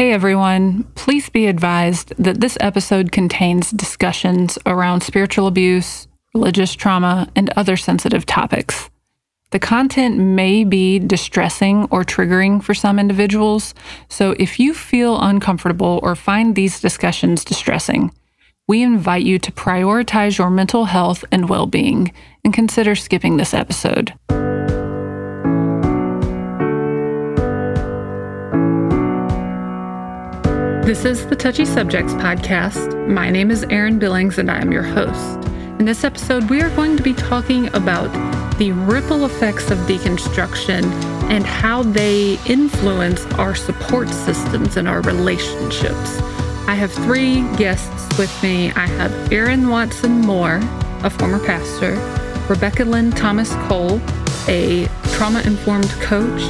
Hey everyone, please be advised that this episode contains discussions around spiritual abuse, religious trauma, and other sensitive topics. The content may be distressing or triggering for some individuals, so if you feel uncomfortable or find these discussions distressing, we invite you to prioritize your mental health and well being and consider skipping this episode. This is the Touchy Subjects podcast. My name is Erin Billings and I am your host. In this episode, we are going to be talking about the ripple effects of deconstruction and how they influence our support systems and our relationships. I have three guests with me. I have Erin Watson Mohr, a former pastor, Rebecca Lynn Thomas Cole, a trauma informed coach,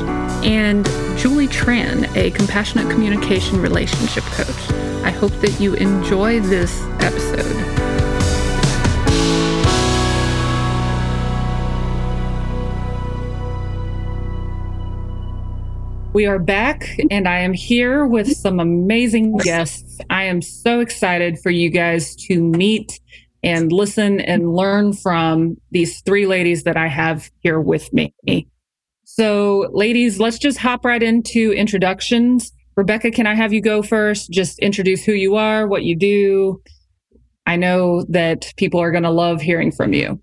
and Julie Tran, a compassionate communication relationship coach. I hope that you enjoy this episode. We are back, and I am here with some amazing guests. I am so excited for you guys to meet and listen and learn from these three ladies that I have here with me. So, ladies, let's just hop right into introductions. Rebecca, can I have you go first? Just introduce who you are, what you do. I know that people are going to love hearing from you.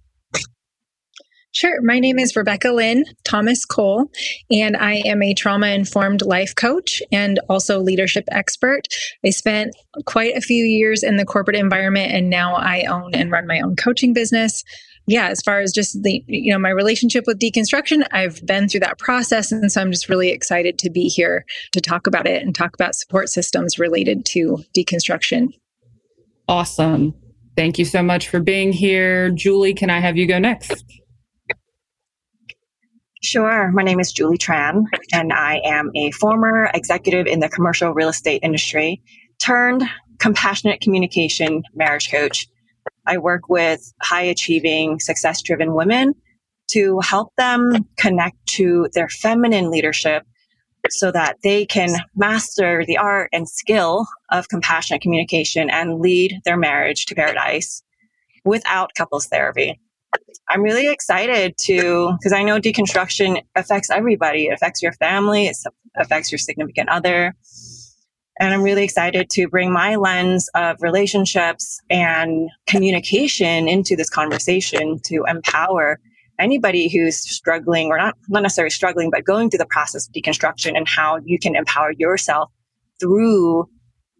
Sure. My name is Rebecca Lynn Thomas Cole, and I am a trauma informed life coach and also leadership expert. I spent quite a few years in the corporate environment, and now I own and run my own coaching business. Yeah, as far as just the, you know, my relationship with deconstruction, I've been through that process. And so I'm just really excited to be here to talk about it and talk about support systems related to deconstruction. Awesome. Thank you so much for being here. Julie, can I have you go next? Sure. My name is Julie Tran, and I am a former executive in the commercial real estate industry turned compassionate communication marriage coach. I work with high achieving, success driven women to help them connect to their feminine leadership so that they can master the art and skill of compassionate communication and lead their marriage to paradise without couples therapy. I'm really excited to, because I know deconstruction affects everybody. It affects your family, it affects your significant other. And I'm really excited to bring my lens of relationships and communication into this conversation to empower anybody who's struggling or not, not necessarily struggling, but going through the process of deconstruction and how you can empower yourself through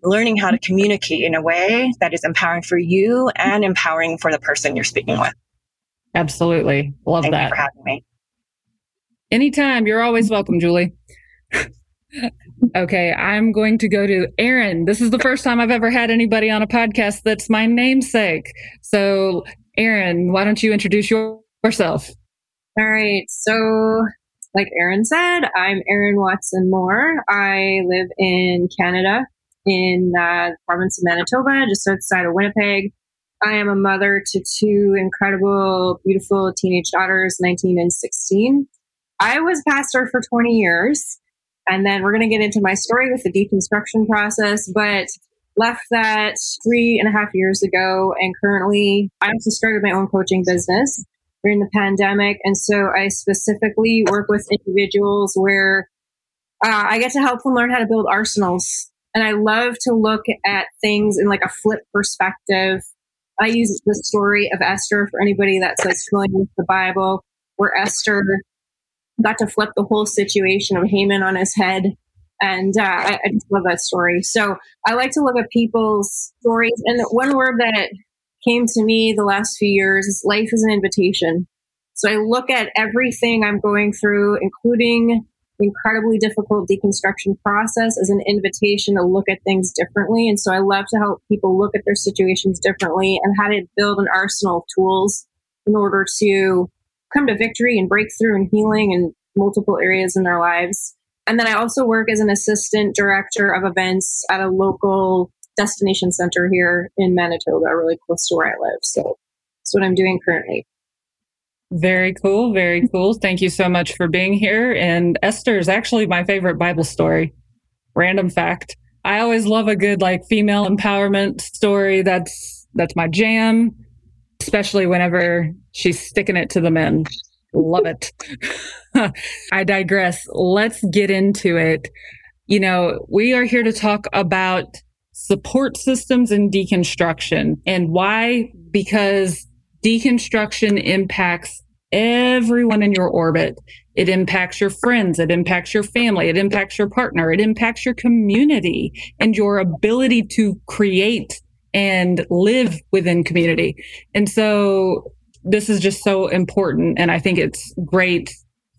learning how to communicate in a way that is empowering for you and empowering for the person you're speaking with. Absolutely. Love Thank that. You for having me. Anytime. You're always welcome, Julie. okay, I'm going to go to Erin. This is the first time I've ever had anybody on a podcast that's my namesake. So, Erin, why don't you introduce your, yourself? All right. So, like Erin said, I'm Erin Watson Mohr. I live in Canada, in uh, the province of Manitoba, just outside of Winnipeg. I am a mother to two incredible, beautiful teenage daughters, 19 and 16. I was pastor for 20 years. And then we're going to get into my story with the deconstruction process, but left that three and a half years ago. And currently, I also started my own coaching business during the pandemic. And so I specifically work with individuals where uh, I get to help them learn how to build arsenals. And I love to look at things in like a flip perspective I use the story of Esther for anybody that's familiar with the Bible, where Esther got to flip the whole situation of Haman on his head. And uh, I, I just love that story. So I like to look at people's stories. And one word that came to me the last few years is life is an invitation. So I look at everything I'm going through, including incredibly difficult deconstruction process as an invitation to look at things differently. And so I love to help people look at their situations differently and how to build an arsenal of tools in order to come to victory and breakthrough and healing in multiple areas in their lives. And then I also work as an assistant director of events at a local destination center here in Manitoba, really close to where I live. So that's what I'm doing currently. Very cool. Very cool. Thank you so much for being here. And Esther is actually my favorite Bible story. Random fact. I always love a good like female empowerment story. That's that's my jam, especially whenever she's sticking it to the men. Love it. I digress. Let's get into it. You know, we are here to talk about support systems and deconstruction. And why? Because deconstruction impacts everyone in your orbit. It impacts your friends. It impacts your family. It impacts your partner. It impacts your community and your ability to create and live within community. And so this is just so important. And I think it's great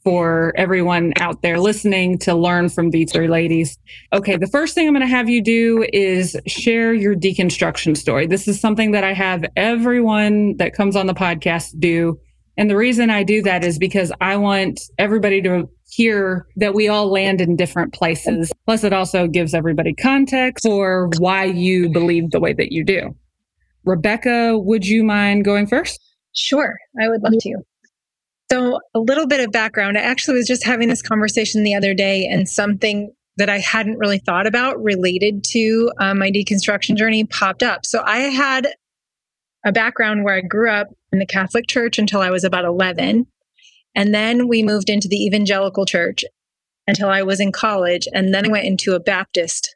for everyone out there listening to learn from these three ladies. Okay, the first thing I'm going to have you do is share your deconstruction story. This is something that I have everyone that comes on the podcast do. And the reason I do that is because I want everybody to hear that we all land in different places. Plus, it also gives everybody context for why you believe the way that you do. Rebecca, would you mind going first? Sure, I would love to. So, a little bit of background. I actually was just having this conversation the other day, and something that I hadn't really thought about related to um, my deconstruction journey popped up. So, I had a background where I grew up in the Catholic Church until I was about 11. And then we moved into the evangelical church until I was in college. And then I went into a Baptist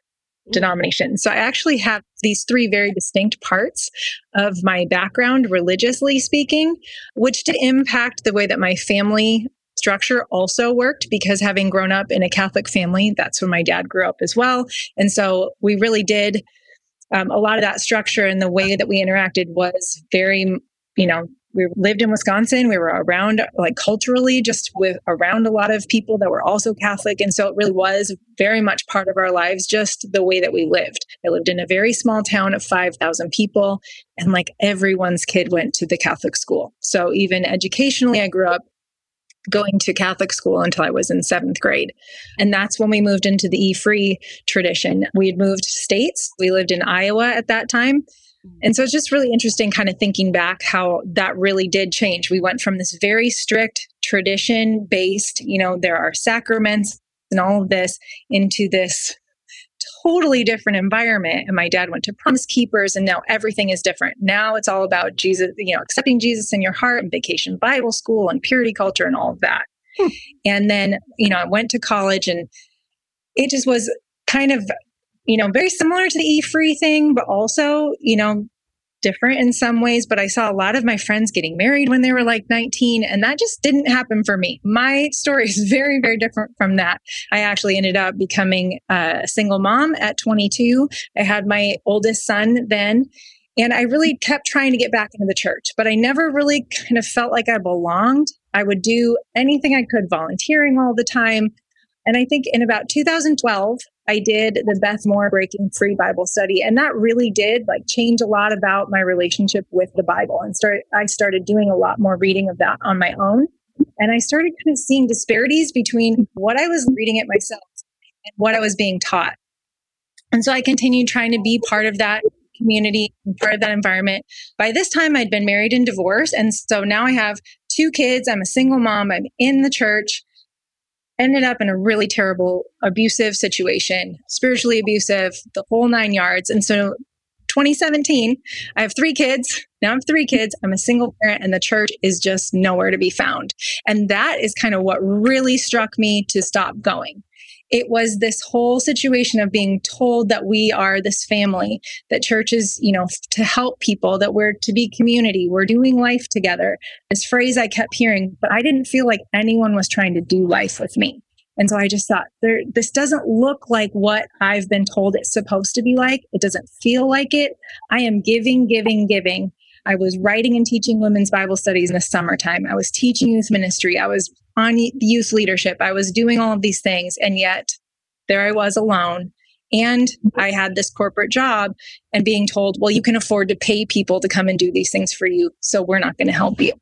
denomination. So I actually have these three very distinct parts of my background, religiously speaking, which did impact the way that my family structure also worked because having grown up in a Catholic family, that's where my dad grew up as well. And so we really did um, a lot of that structure and the way that we interacted was very, you know, we lived in Wisconsin. We were around, like culturally, just with around a lot of people that were also Catholic. And so it really was very much part of our lives, just the way that we lived. I lived in a very small town of 5,000 people, and like everyone's kid went to the Catholic school. So even educationally, I grew up going to Catholic school until I was in seventh grade. And that's when we moved into the E free tradition. We had moved states. We lived in Iowa at that time. And so it's just really interesting kind of thinking back how that really did change. We went from this very strict tradition based, you know, there are sacraments and all of this into this totally different environment. And my dad went to promise keepers, and now everything is different. Now it's all about Jesus, you know, accepting Jesus in your heart and vacation Bible school and purity culture and all of that. Hmm. And then, you know, I went to college and it just was kind of, you know, very similar to the E free thing, but also, you know, different in some ways, but I saw a lot of my friends getting married when they were like 19, and that just didn't happen for me. My story is very, very different from that. I actually ended up becoming a single mom at 22. I had my oldest son then. And I really kept trying to get back into the church, but I never really kind of felt like I belonged. I would do anything I could, volunteering all the time. And I think in about 2012, I did the Beth Moore Breaking Free Bible study, and that really did like change a lot about my relationship with the Bible. And start I started doing a lot more reading of that on my own, and I started kind of seeing disparities between what I was reading it myself and what I was being taught. And so I continued trying to be part of that community and part of that environment. By this time, I'd been married and divorced, and so now I have two kids. I'm a single mom. I'm in the church ended up in a really terrible abusive situation, spiritually abusive, the whole nine yards. And so 2017, I have three kids. Now I have three kids. I'm a single parent, and the church is just nowhere to be found. And that is kind of what really struck me to stop going it was this whole situation of being told that we are this family, that church is, you know, to help people, that we're to be community, we're doing life together. This phrase I kept hearing, but I didn't feel like anyone was trying to do life with me. And so I just thought, there, this doesn't look like what I've been told it's supposed to be like. It doesn't feel like it. I am giving, giving, giving. I was writing and teaching women's Bible studies in the summertime. I was teaching youth ministry. I was on youth leadership. I was doing all of these things. And yet there I was alone. And I had this corporate job and being told, well, you can afford to pay people to come and do these things for you. So we're not going to help you.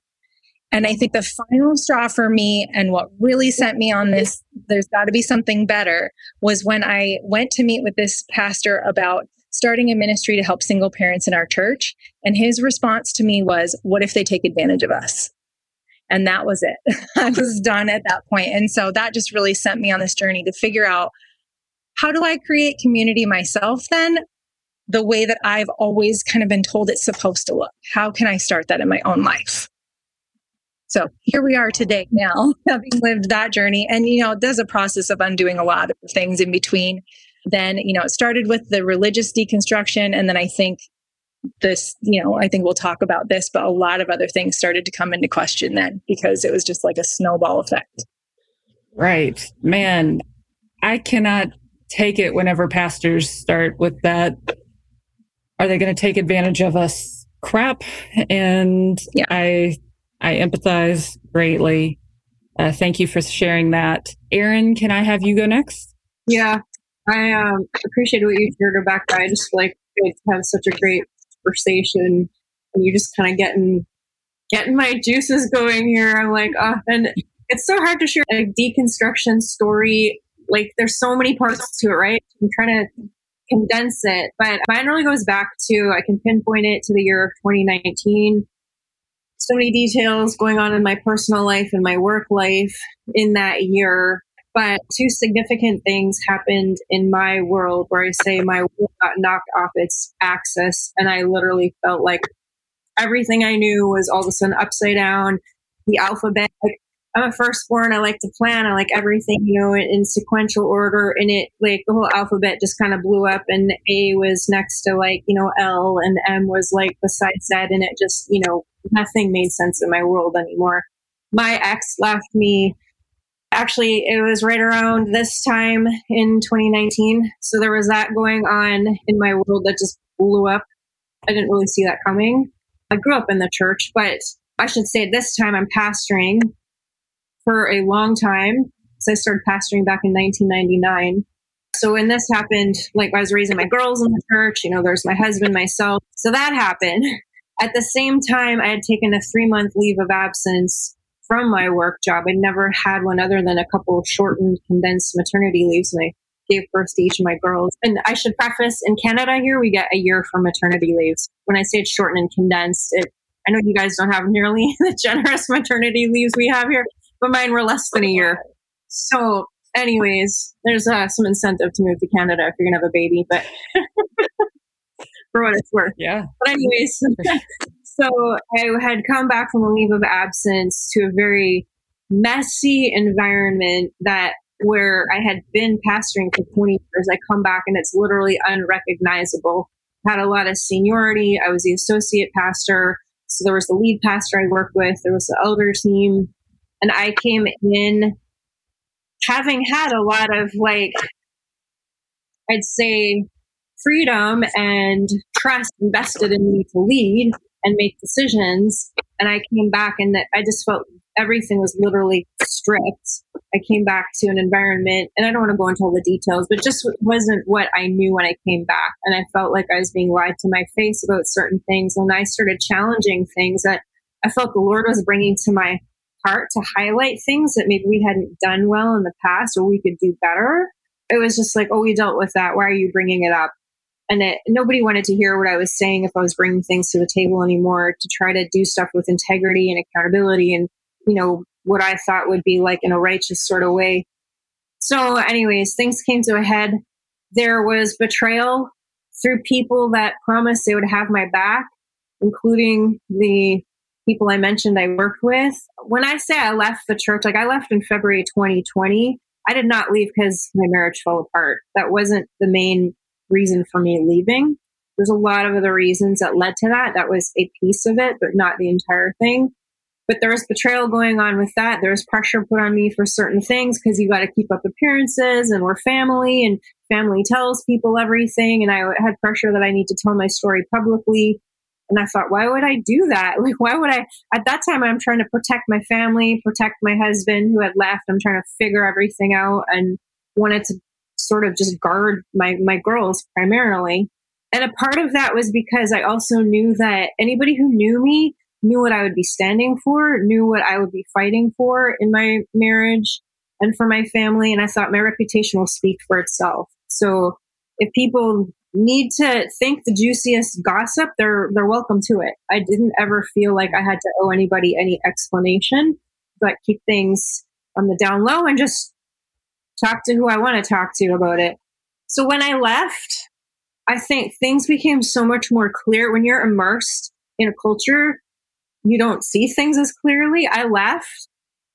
And I think the final straw for me and what really sent me on this, there's got to be something better, was when I went to meet with this pastor about starting a ministry to help single parents in our church. And his response to me was, What if they take advantage of us? And that was it. I was done at that point. And so that just really sent me on this journey to figure out how do I create community myself then? The way that I've always kind of been told it's supposed to look. How can I start that in my own life? So here we are today now, having lived that journey. And, you know, there's a process of undoing a lot of things in between. Then, you know, it started with the religious deconstruction. And then I think this, you know, I think we'll talk about this, but a lot of other things started to come into question then because it was just like a snowball effect. Right. Man, I cannot take it whenever pastors start with that. Are they going to take advantage of us crap? And yeah. I, I empathize greatly. Uh, thank you for sharing that. Erin, can I have you go next? Yeah, I um, appreciate what you shared, Rebecca. I just like to have such a great conversation, and you're just kind of getting getting my juices going here. I'm like, oh, and it's so hard to share a deconstruction story. Like, there's so many parts to it, right? I'm trying to condense it, but mine really goes back to I can pinpoint it to the year of 2019. So many details going on in my personal life and my work life in that year but two significant things happened in my world where I say my world got knocked off its axis. And I literally felt like everything I knew was all of a sudden upside down. The alphabet, like I'm a firstborn. I like to plan. I like everything, you know, in, in, sequential order. And it, like, the whole alphabet just kind of blew up. And A was next to, like, you know, L, and M was, like, beside Z. And it just, you know, nothing made sense in my world anymore. My ex left me actually it was right around this time in 2019 so there was that going on in my world that just blew up. I didn't really see that coming. I grew up in the church but i should say this time i'm pastoring for a long time. So i started pastoring back in 1999 so when this happened like i was raising my girls in the church you know there's my husband myself. So that happened. At the same time i had taken a three month leave of absence from my work job. I never had one other than a couple of shortened, condensed maternity leaves when I gave birth to each of my girls. And I should preface in Canada here, we get a year for maternity leaves. When I say it's shortened and condensed, it, I know you guys don't have nearly the generous maternity leaves we have here, but mine were less than a year. So, anyways, there's uh, some incentive to move to Canada if you're going to have a baby, but for what it's worth. Yeah. But, anyways, So I had come back from a leave of absence to a very messy environment that where I had been pastoring for 20 years. I come back and it's literally unrecognizable. Had a lot of seniority. I was the associate pastor. So there was the lead pastor I worked with, there was the elder team. And I came in having had a lot of like, I'd say, freedom and trust invested in me to lead and make decisions. And I came back and that I just felt everything was literally stripped. I came back to an environment, and I don't want to go into all the details, but just wasn't what I knew when I came back. And I felt like I was being lied to my face about certain things. And I started challenging things that I felt the Lord was bringing to my heart to highlight things that maybe we hadn't done well in the past or we could do better. It was just like, oh, we dealt with that. Why are you bringing it up? And it, nobody wanted to hear what I was saying if I was bringing things to the table anymore to try to do stuff with integrity and accountability and you know what I thought would be like in a righteous sort of way. So, anyways, things came to a head. There was betrayal through people that promised they would have my back, including the people I mentioned I worked with. When I say I left the church, like I left in February 2020, I did not leave because my marriage fell apart. That wasn't the main reason for me leaving. There's a lot of other reasons that led to that. That was a piece of it, but not the entire thing. But there was betrayal going on with that. There was pressure put on me for certain things because you got to keep up appearances and we're family and family tells people everything. And I had pressure that I need to tell my story publicly. And I thought, why would I do that? Like, why would I? At that time, I'm trying to protect my family, protect my husband who had left. I'm trying to figure everything out and wanted to sort of just guard my my girls primarily. And a part of that was because I also knew that anybody who knew me knew what I would be standing for, knew what I would be fighting for in my marriage and for my family. And I thought my reputation will speak for itself. So if people need to think the juiciest gossip, they're they're welcome to it. I didn't ever feel like I had to owe anybody any explanation, but keep things on the down low and just talk to who I want to talk to about it. So when I left, I think things became so much more clear. When you're immersed in a culture, you don't see things as clearly. I left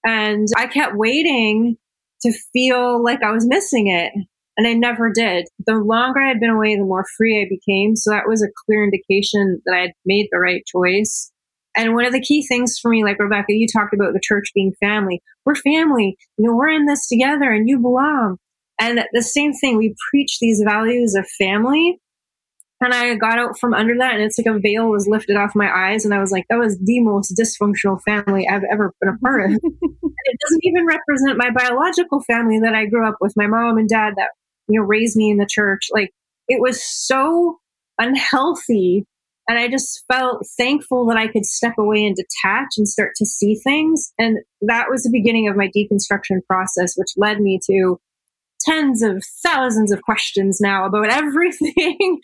and I kept waiting to feel like I was missing it. And I never did. The longer I had been away, the more free I became. So that was a clear indication that I had made the right choice. And one of the key things for me, like Rebecca, you talked about the church being family. We're family. You know, we're in this together and you belong. And the same thing, we preach these values of family. And I got out from under that, and it's like a veil was lifted off my eyes. And I was like, that was the most dysfunctional family I've ever been a part of. it doesn't even represent my biological family that I grew up with, my mom and dad that, you know, raised me in the church. Like, it was so unhealthy and I just felt thankful that I could step away and detach and start to see things. And that was the beginning of my deconstruction process, which led me to tens of thousands of questions now about everything.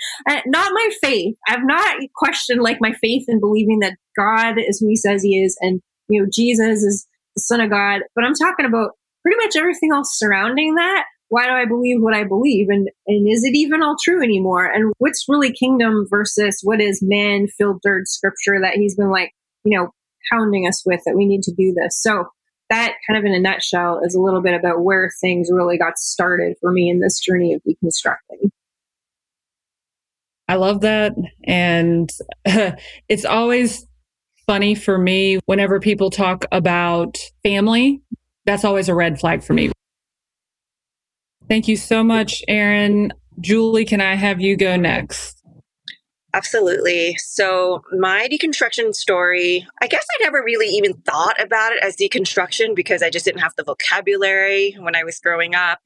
not my faith. I've not questioned like my faith in believing that God is who he says he is and, you know, Jesus is the son of God. But I'm talking about pretty much everything else surrounding that why do I believe what I believe? And, and is it even all true anymore? And what's really kingdom versus what is man filtered scripture that he's been like, you know, pounding us with that we need to do this. So that kind of in a nutshell is a little bit about where things really got started for me in this journey of deconstructing. I love that. And it's always funny for me whenever people talk about family. That's always a red flag for me. Thank you so much, Erin. Julie, can I have you go next? Absolutely. So, my deconstruction story, I guess I never really even thought about it as deconstruction because I just didn't have the vocabulary when I was growing up.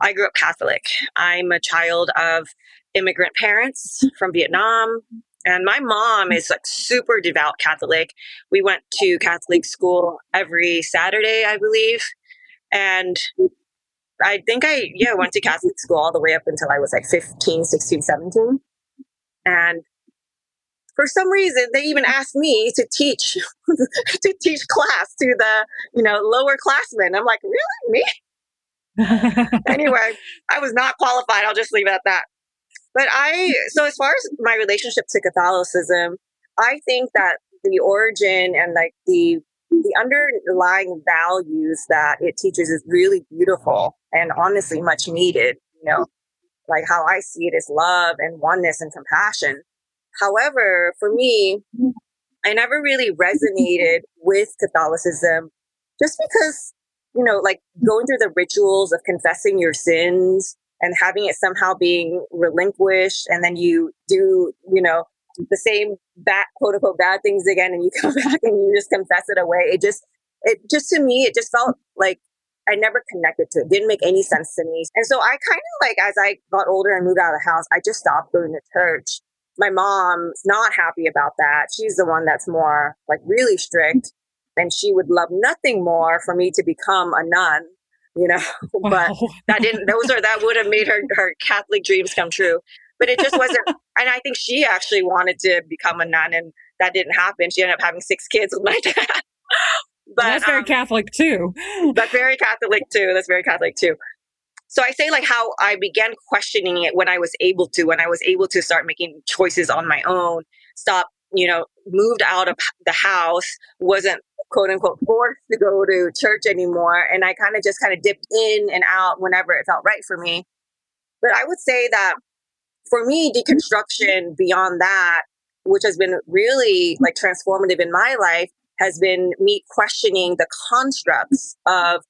I grew up Catholic. I'm a child of immigrant parents from Vietnam. And my mom is like super devout Catholic. We went to Catholic school every Saturday, I believe. And I think I, yeah, went to Catholic school all the way up until I was like 15, 16, 17. And for some reason, they even asked me to teach, to teach class to the, you know, lower classmen. I'm like, really? Me? anyway, I was not qualified. I'll just leave it at that. But I, so as far as my relationship to Catholicism, I think that the origin and like the the underlying values that it teaches is really beautiful and honestly much needed. You know, like how I see it is love and oneness and compassion. However, for me, I never really resonated with Catholicism just because, you know, like going through the rituals of confessing your sins and having it somehow being relinquished and then you do, you know, the same bad quote unquote bad things again and you come back and you just confess it away. It just it just to me it just felt like I never connected to it. Didn't make any sense to me. And so I kind of like as I got older and moved out of the house, I just stopped going to church. My mom's not happy about that. She's the one that's more like really strict. And she would love nothing more for me to become a nun, you know. Wow. but that didn't those are that would have made her her Catholic dreams come true but it just wasn't. and I think she actually wanted to become a nun, and that didn't happen. She ended up having six kids with my dad. but that's very um, Catholic too. that's very Catholic too. That's very Catholic too. So I say like how I began questioning it when I was able to, when I was able to start making choices on my own, stop, you know, moved out of the house, wasn't quote unquote forced to go to church anymore. And I kind of just kind of dipped in and out whenever it felt right for me. But I would say that for me, deconstruction beyond that, which has been really like transformative in my life, has been me questioning the constructs of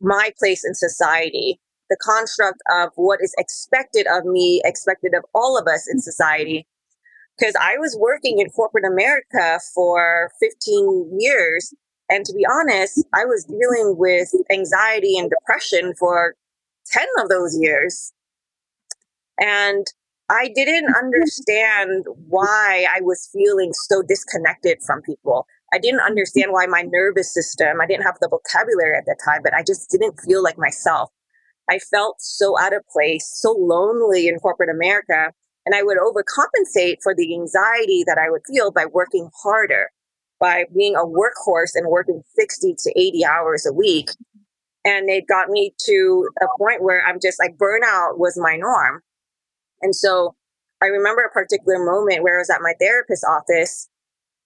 my place in society, the construct of what is expected of me, expected of all of us in society. Because I was working in corporate America for 15 years. And to be honest, I was dealing with anxiety and depression for 10 of those years. And I didn't mm-hmm. understand why I was feeling so disconnected from people. I didn't mm-hmm. understand why my nervous system, I didn't have the vocabulary at that time, but I just didn't feel like myself. I felt so out of place, so lonely in corporate America. And I would overcompensate for the anxiety that I would feel by working harder, by being a workhorse and working 60 to 80 hours a week mm-hmm. And it got me to a point where I'm just like burnout was my norm. And so I remember a particular moment where I was at my therapist's office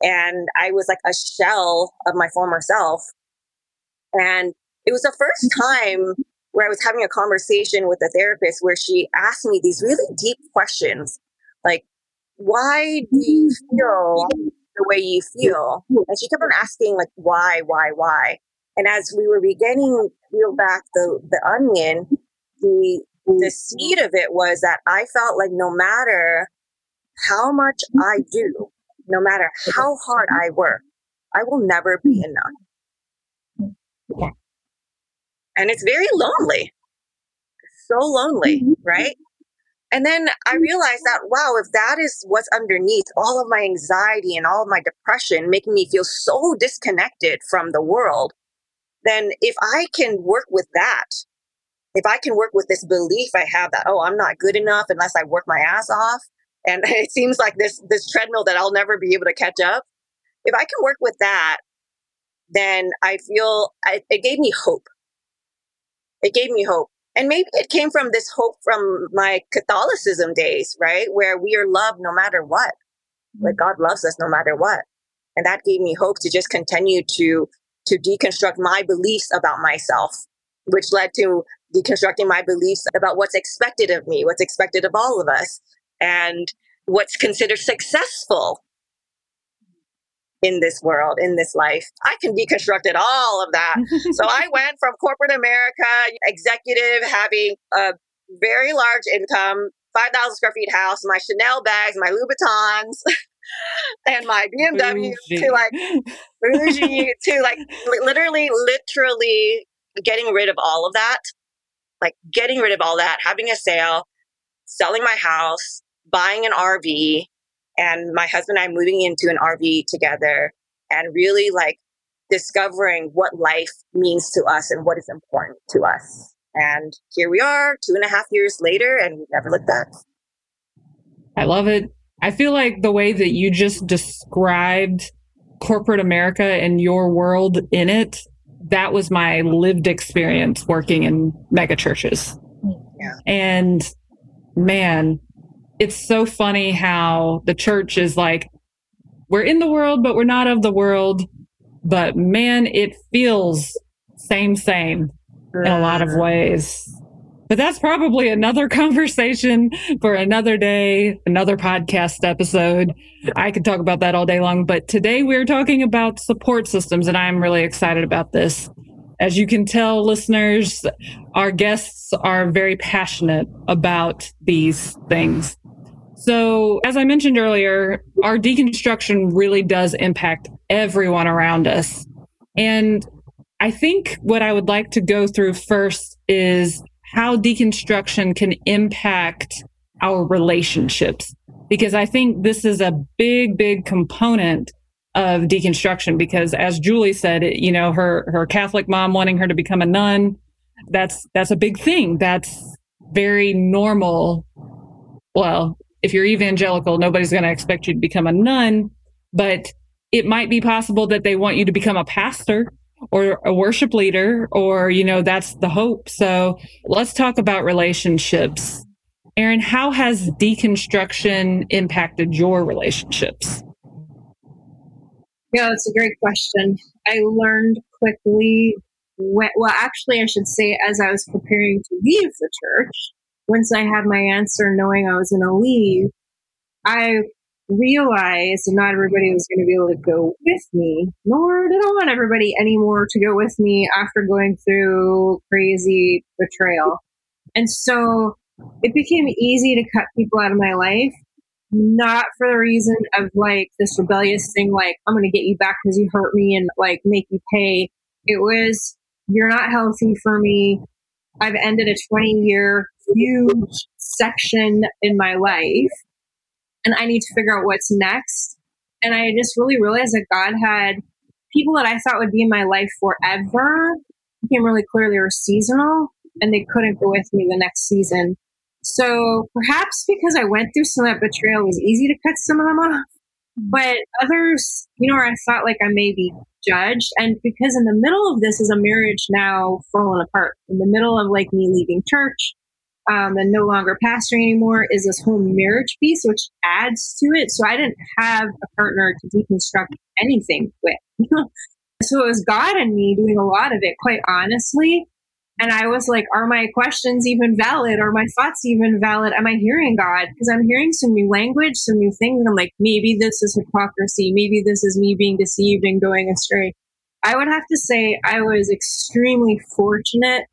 and I was like a shell of my former self. And it was the first time where I was having a conversation with a therapist where she asked me these really deep questions like, why do you feel the way you feel? And she kept on asking, like, why, why, why? And as we were beginning to peel back the, the onion, the the mm-hmm. seed of it was that I felt like no matter how much mm-hmm. I do, no matter how hard I work, I will never be mm-hmm. enough. And it's very lonely. So lonely, mm-hmm. right? And then I realized that, wow, if that is what's underneath all of my anxiety and all of my depression, making me feel so disconnected from the world, then if I can work with that, if I can work with this belief I have that, oh, I'm not good enough unless I work my ass off, and it seems like this this treadmill that I'll never be able to catch up. If I can work with that, then I feel I, it gave me hope. It gave me hope. And maybe it came from this hope from my Catholicism days, right? Where we are loved no matter what. Like mm-hmm. God loves us no matter what. And that gave me hope to just continue to to deconstruct my beliefs about myself, which led to deconstructing my beliefs about what's expected of me, what's expected of all of us, and what's considered successful in this world, in this life. I can deconstruct all of that. so I went from corporate America, executive, having a very large income, 5,000 square feet house, my Chanel bags, my Louboutins. and my BMW bougie. to like bougie to like literally, literally getting rid of all of that like getting rid of all that, having a sale, selling my house, buying an RV, and my husband and I moving into an RV together and really like discovering what life means to us and what is important to us. And here we are, two and a half years later, and we've never looked back. I love it. I feel like the way that you just described corporate America and your world in it that was my lived experience working in mega churches. Yeah. And man, it's so funny how the church is like, we're in the world, but we're not of the world. But man, it feels same, same in a lot of mm-hmm. ways. But that's probably another conversation for another day, another podcast episode. I could talk about that all day long. But today we're talking about support systems, and I'm really excited about this. As you can tell, listeners, our guests are very passionate about these things. So, as I mentioned earlier, our deconstruction really does impact everyone around us. And I think what I would like to go through first is how deconstruction can impact our relationships. Because I think this is a big, big component of deconstruction. Because as Julie said, you know, her, her Catholic mom wanting her to become a nun, that's, that's a big thing. That's very normal. Well, if you're evangelical, nobody's going to expect you to become a nun, but it might be possible that they want you to become a pastor or a worship leader or you know that's the hope. So let's talk about relationships. Erin how has deconstruction impacted your relationships? Yeah that's a great question. I learned quickly when, well actually i should say as i was preparing to leave the church once i had my answer knowing i was going to leave i realized not everybody was going to be able to go with me, nor did I want everybody anymore to go with me after going through crazy betrayal. And so it became easy to cut people out of my life, not for the reason of like this rebellious thing, like, I'm going to get you back because you hurt me and like make you pay. It was, you're not healthy for me. I've ended a 20 year huge section in my life and I need to figure out what's next. And I just really realized that God had people that I thought would be in my life forever became really clear they were seasonal and they couldn't go with me the next season. So perhaps because I went through some of that betrayal, it was easy to cut some of them off. But others, you know, where I thought like I may be judged. And because in the middle of this is a marriage now falling apart, in the middle of like me leaving church um, and no longer pastoring anymore is this whole marriage piece, which adds to it. So I didn't have a partner to deconstruct anything with. so it was God and me doing a lot of it, quite honestly. And I was like, are my questions even valid? Are my thoughts even valid? Am I hearing God? Because I'm hearing some new language, some new things. And I'm like, maybe this is hypocrisy. Maybe this is me being deceived and going astray. I would have to say I was extremely fortunate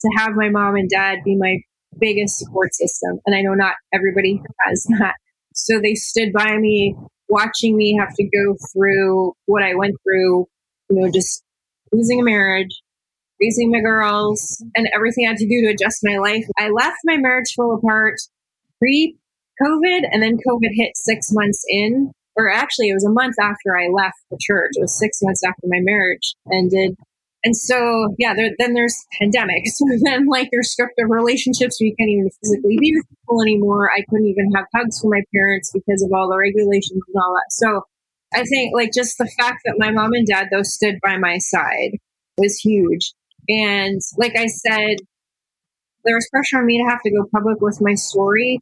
to have my mom and dad be my biggest support system. And I know not everybody has that. So they stood by me, watching me have to go through what I went through, you know, just losing a marriage, raising my girls, and everything I had to do to adjust my life. I left my marriage fall apart pre COVID, and then COVID hit six months in. Or actually, it was a month after I left the church. It was six months after my marriage ended. And so, yeah, there, then there's pandemic. So then, like, there's script of relationships you can't even physically be with people anymore. I couldn't even have hugs for my parents because of all the regulations and all that. So I think, like, just the fact that my mom and dad, though, stood by my side was huge. And like I said, there was pressure on me to have to go public with my story.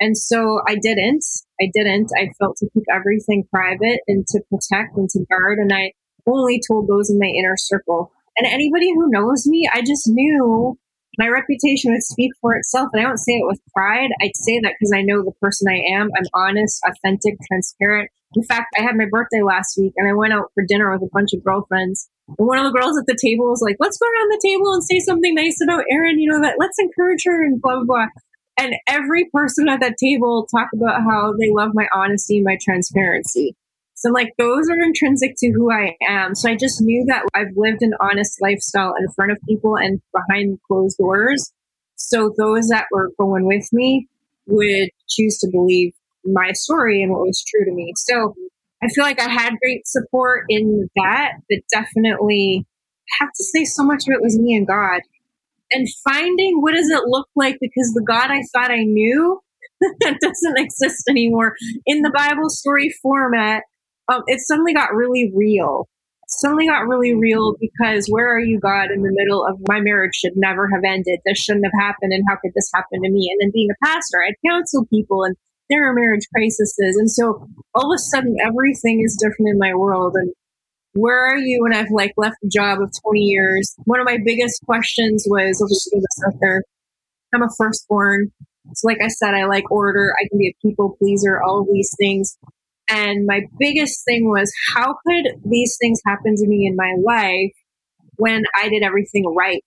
And so I didn't. I didn't. I felt to keep everything private and to protect and to guard. And I only told those in my inner circle. And anybody who knows me, I just knew my reputation would speak for itself. And I don't say it with pride. I'd say that because I know the person I am. I'm honest, authentic, transparent. In fact, I had my birthday last week and I went out for dinner with a bunch of girlfriends. And one of the girls at the table was like, let's go around the table and say something nice about Erin, you know, that let's encourage her and blah, blah, blah. And every person at that table talked about how they love my honesty, my transparency. So, like, those are intrinsic to who I am. So, I just knew that I've lived an honest lifestyle in front of people and behind closed doors. So, those that were going with me would choose to believe my story and what was true to me. So, I feel like I had great support in that, but definitely have to say so much of it was me and God. And finding what does it look like because the God I thought I knew that doesn't exist anymore in the Bible story format um, it suddenly got really real. suddenly got really real because where are you, God, in the middle of my marriage should never have ended. This shouldn't have happened. And how could this happen to me? And then being a pastor, I'd counsel people and there are marriage crises. And so all of a sudden, everything is different in my world. And where are you when I've like left a job of 20 years? One of my biggest questions was, I'll just throw this out there. I'm a firstborn. So like I said, I like order. I can be a people pleaser, all of these things. And my biggest thing was how could these things happen to me in my life when I did everything right?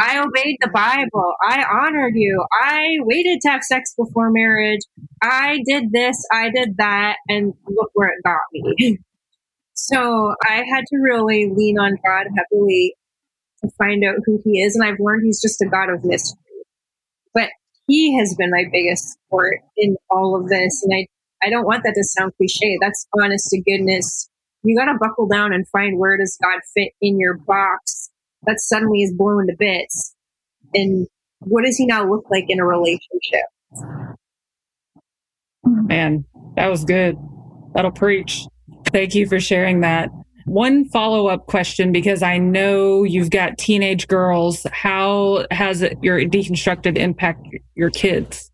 I obeyed the Bible. I honored you. I waited to have sex before marriage. I did this. I did that. And look where it got me. so I had to really lean on God heavily to find out who He is. And I've learned He's just a God of mystery. But He has been my biggest support in all of this. And I I don't want that to sound cliche. That's honest to goodness. You got to buckle down and find where does God fit in your box that suddenly is blown to bits. And what does he now look like in a relationship? Man, that was good. That'll preach. Thank you for sharing that. One follow up question because I know you've got teenage girls. How has your deconstructed impact your kids?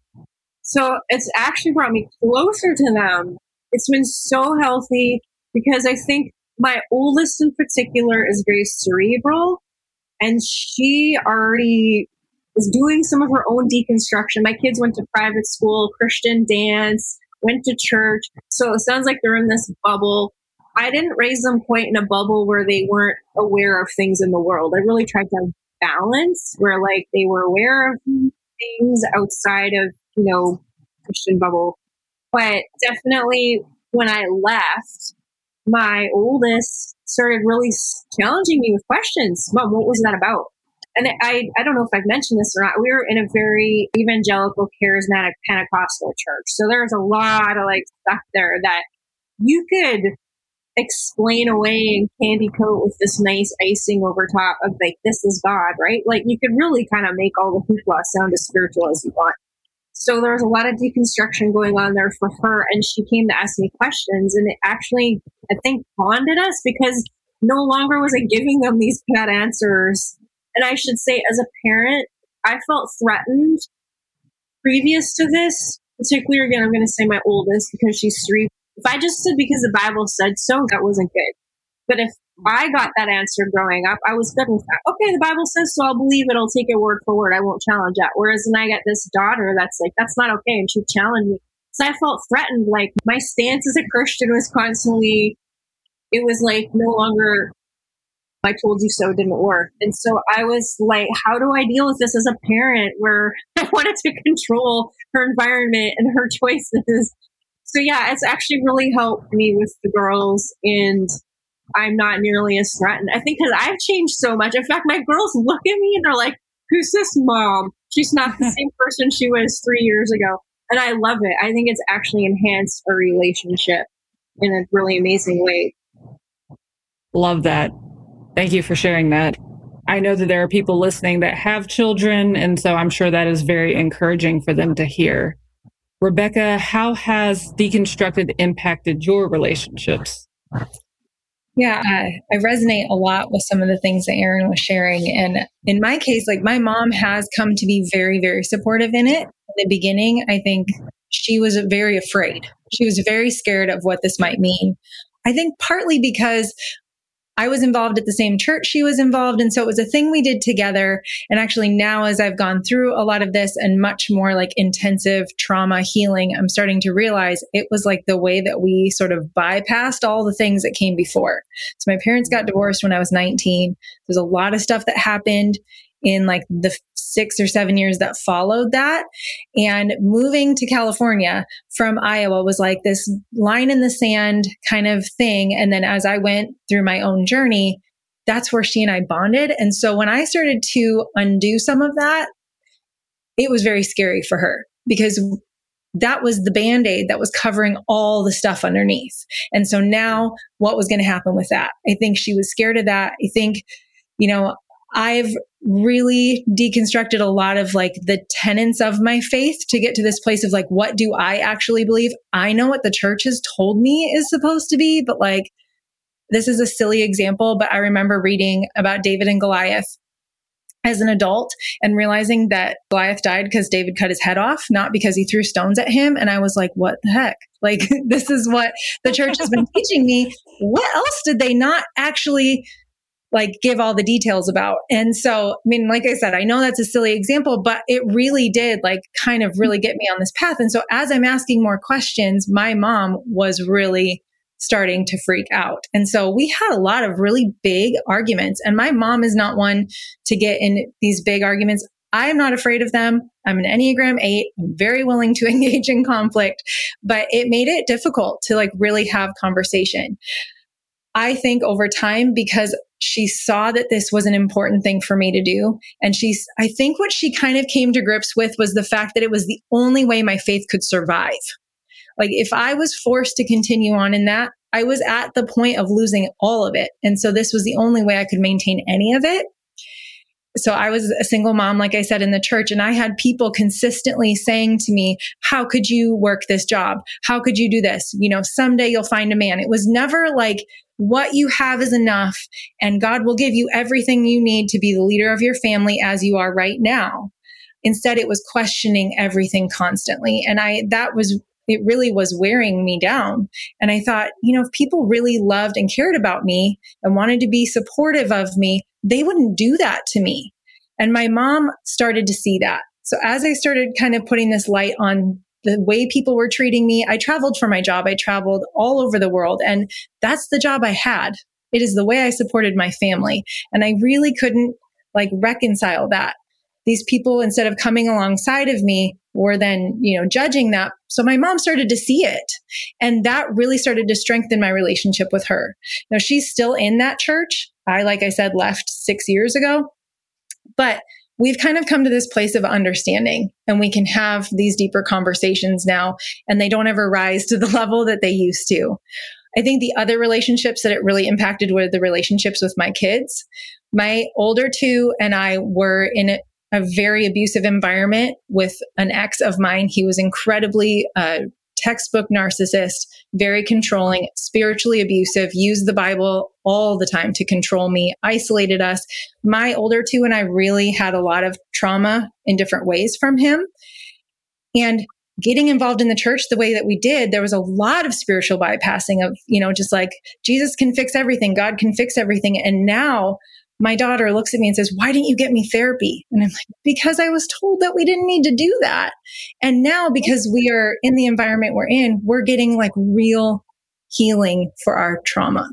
So it's actually brought me closer to them. It's been so healthy because I think my oldest in particular is very cerebral and she already is doing some of her own deconstruction. My kids went to private school, Christian dance, went to church. So it sounds like they're in this bubble. I didn't raise them quite in a bubble where they weren't aware of things in the world. I really tried to balance where like they were aware of things outside of you know, Christian bubble. But definitely when I left, my oldest started really challenging me with questions. Mom, what was that about? And I, I don't know if I've mentioned this or not. We were in a very evangelical, charismatic Pentecostal church. So there's a lot of like stuff there that you could explain away and candy coat with this nice icing over top of like, this is God, right? Like you could really kind of make all the hoopla sound as spiritual as you want. So there was a lot of deconstruction going on there for her, and she came to ask me questions, and it actually, I think, bonded us because no longer was I giving them these bad answers. And I should say, as a parent, I felt threatened previous to this. Particularly, again, I'm going to say my oldest because she's three. If I just said because the Bible said so, that wasn't good. But if I got that answer growing up, I was good with that. Okay, the Bible says so, I'll believe it, I'll take it word for word, I won't challenge that. Whereas when I got this daughter that's like, that's not okay, and she challenged me. So I felt threatened. Like my stance as a Christian was constantly, it was like no longer, I told you so didn't work. And so I was like, how do I deal with this as a parent where I wanted to control her environment and her choices? So yeah, it's actually really helped me with the girls and I'm not nearly as threatened. I think because I've changed so much. In fact, my girls look at me and they're like, who's this mom? She's not the same person she was three years ago. And I love it. I think it's actually enhanced a relationship in a really amazing way. Love that. Thank you for sharing that. I know that there are people listening that have children, and so I'm sure that is very encouraging for them to hear. Rebecca, how has deconstructed impacted your relationships? Yeah, I, I, resonate a lot with some of the things that Erin was sharing. And in my case, like my mom has come to be very, very supportive in it. In the beginning, I think she was very afraid. She was very scared of what this might mean. I think partly because I was involved at the same church she was involved. And so it was a thing we did together. And actually, now as I've gone through a lot of this and much more like intensive trauma healing, I'm starting to realize it was like the way that we sort of bypassed all the things that came before. So my parents got divorced when I was 19. There's a lot of stuff that happened in like the six or seven years that followed that. And moving to California from Iowa was like this line in the sand kind of thing. And then as I went through my own journey, that's where she and I bonded. And so when I started to undo some of that, it was very scary for her because that was the band aid that was covering all the stuff underneath. And so now what was going to happen with that? I think she was scared of that. I think, you know, I've really deconstructed a lot of like the tenets of my faith to get to this place of like, what do I actually believe? I know what the church has told me is supposed to be, but like, this is a silly example, but I remember reading about David and Goliath as an adult and realizing that Goliath died because David cut his head off, not because he threw stones at him. And I was like, what the heck? Like, this is what the church has been teaching me. What else did they not actually like give all the details about. And so, I mean, like I said, I know that's a silly example, but it really did like kind of really get me on this path. And so as I'm asking more questions, my mom was really starting to freak out. And so we had a lot of really big arguments. And my mom is not one to get in these big arguments. I am not afraid of them. I'm an Enneagram 8. I'm very willing to engage in conflict, but it made it difficult to like really have conversation. I think over time, because she saw that this was an important thing for me to do. And she's, I think what she kind of came to grips with was the fact that it was the only way my faith could survive. Like if I was forced to continue on in that, I was at the point of losing all of it. And so this was the only way I could maintain any of it. So I was a single mom, like I said, in the church, and I had people consistently saying to me, How could you work this job? How could you do this? You know, someday you'll find a man. It was never like, what you have is enough, and God will give you everything you need to be the leader of your family as you are right now. Instead, it was questioning everything constantly. And I, that was it really was wearing me down. And I thought, you know, if people really loved and cared about me and wanted to be supportive of me, they wouldn't do that to me. And my mom started to see that. So as I started kind of putting this light on the way people were treating me, I traveled for my job. I traveled all over the world and that's the job I had. It is the way I supported my family. And I really couldn't like reconcile that. These people, instead of coming alongside of me, were then, you know, judging that. So my mom started to see it. And that really started to strengthen my relationship with her. Now she's still in that church. I, like I said, left six years ago. But we've kind of come to this place of understanding and we can have these deeper conversations now and they don't ever rise to the level that they used to. I think the other relationships that it really impacted were the relationships with my kids. My older two and I were in a, a very abusive environment with an ex of mine. He was incredibly uh, textbook narcissist, very controlling, spiritually abusive, used the Bible all the time to control me, isolated us. My older two and I really had a lot of trauma in different ways from him. And getting involved in the church the way that we did, there was a lot of spiritual bypassing of, you know, just like Jesus can fix everything, God can fix everything. And now my daughter looks at me and says, Why didn't you get me therapy? And I'm like, Because I was told that we didn't need to do that. And now, because we are in the environment we're in, we're getting like real healing for our trauma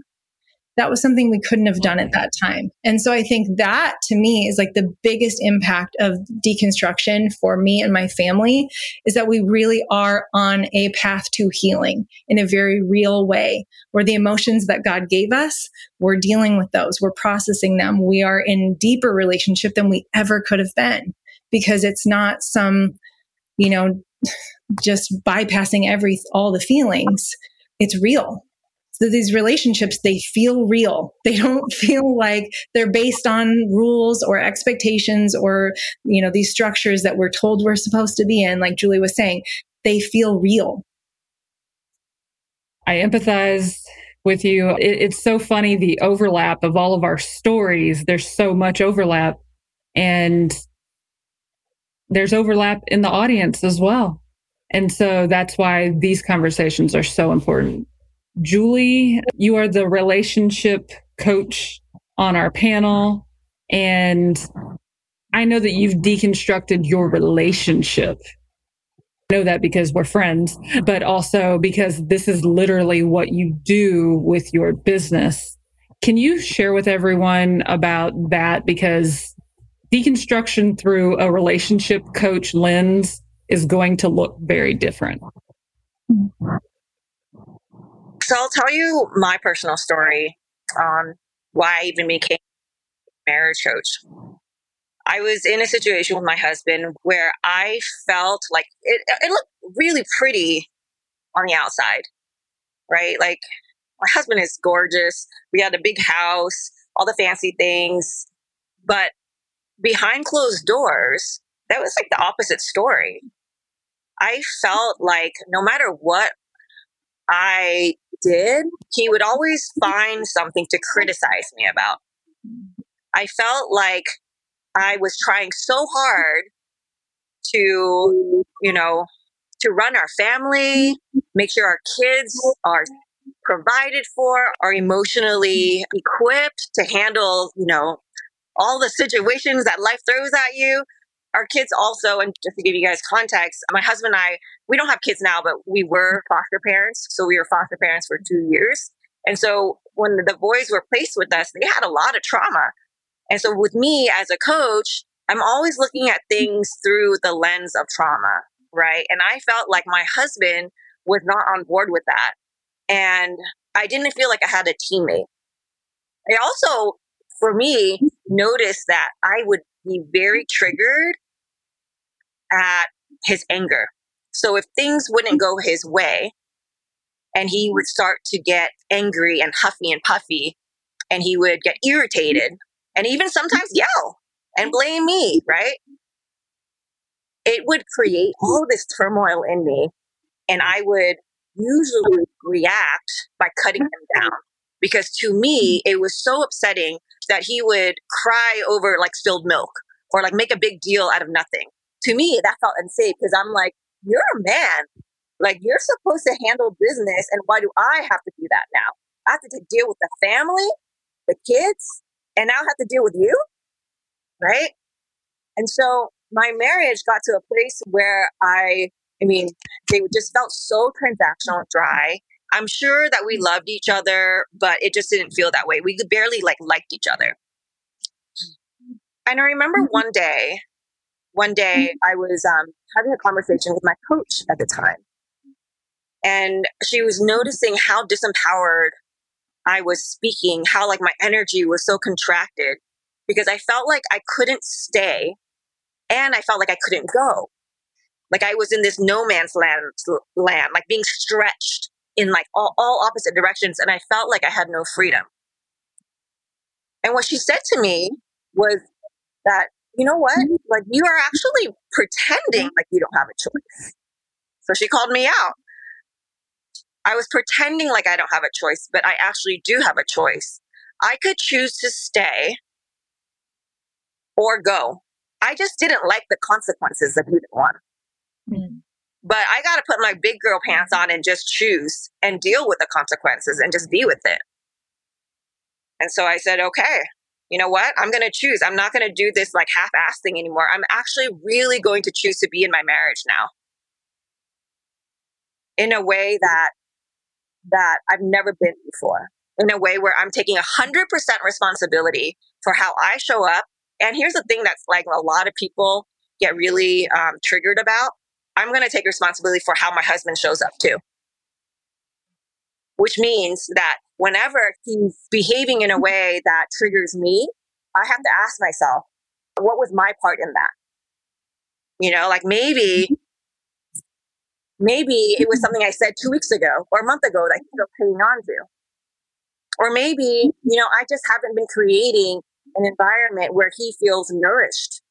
that was something we couldn't have done at that time. And so I think that to me is like the biggest impact of deconstruction for me and my family is that we really are on a path to healing in a very real way where the emotions that God gave us, we're dealing with those, we're processing them. We are in deeper relationship than we ever could have been because it's not some, you know, just bypassing every all the feelings. It's real these relationships, they feel real. They don't feel like they're based on rules or expectations or, you know, these structures that we're told we're supposed to be in. Like Julie was saying, they feel real. I empathize with you. It, it's so funny the overlap of all of our stories. There's so much overlap, and there's overlap in the audience as well. And so that's why these conversations are so important. Julie, you are the relationship coach on our panel. And I know that you've deconstructed your relationship. I know that because we're friends, but also because this is literally what you do with your business. Can you share with everyone about that? Because deconstruction through a relationship coach lens is going to look very different. So I'll tell you my personal story on why I even became a marriage coach. I was in a situation with my husband where I felt like it, it looked really pretty on the outside, right? Like my husband is gorgeous. We had a big house, all the fancy things. But behind closed doors, that was like the opposite story. I felt like no matter what I did, he would always find something to criticize me about. I felt like I was trying so hard to, you know, to run our family, make sure our kids are provided for, are emotionally equipped to handle, you know, all the situations that life throws at you our kids also, and just to give you guys context, my husband and I, we don't have kids now, but we were foster parents. So we were foster parents for two years. And so when the boys were placed with us, they had a lot of trauma. And so with me as a coach, I'm always looking at things through the lens of trauma, right? And I felt like my husband was not on board with that. And I didn't feel like I had a teammate. I also, for me, noticed that I would be very triggered at his anger. So if things wouldn't go his way and he would start to get angry and huffy and puffy and he would get irritated and even sometimes yell and blame me, right? It would create all this turmoil in me and I would usually react by cutting him down because to me it was so upsetting that he would cry over like spilled milk or like make a big deal out of nothing to me, that felt unsafe because I'm like, you're a man. Like, you're supposed to handle business. And why do I have to do that now? I have to deal with the family, the kids, and now I have to deal with you. Right. And so my marriage got to a place where I, I mean, they just felt so transactional, dry. I'm sure that we loved each other, but it just didn't feel that way. We barely like liked each other. And I remember mm-hmm. one day one day mm-hmm. I was um, having a conversation with my coach at the time. And she was noticing how disempowered I was speaking, how like my energy was so contracted because I felt like I couldn't stay and I felt like I couldn't go. Like I was in this no man's land, land like being stretched in like all, all opposite directions. And I felt like I had no freedom. And what she said to me was that you know what? Mm-hmm. Like you are actually pretending like you don't have a choice. So she called me out. I was pretending like I don't have a choice, but I actually do have a choice. I could choose to stay or go. I just didn't like the consequences of either one. Mm. But I got to put my big girl pants on and just choose and deal with the consequences and just be with it. And so I said, okay, you know what? I'm going to choose. I'm not going to do this like half ass thing anymore. I'm actually really going to choose to be in my marriage now in a way that that I've never been before. In a way where I'm taking 100% responsibility for how I show up. And here's the thing that's like a lot of people get really um, triggered about. I'm going to take responsibility for how my husband shows up too. Which means that whenever he's behaving in a mm-hmm. way that triggers me, I have to ask myself, what was my part in that? You know, like maybe, mm-hmm. maybe it was mm-hmm. something I said two weeks ago or a month ago that he's still paying on to. Or maybe, you know, I just haven't been creating an environment where he feels nourished.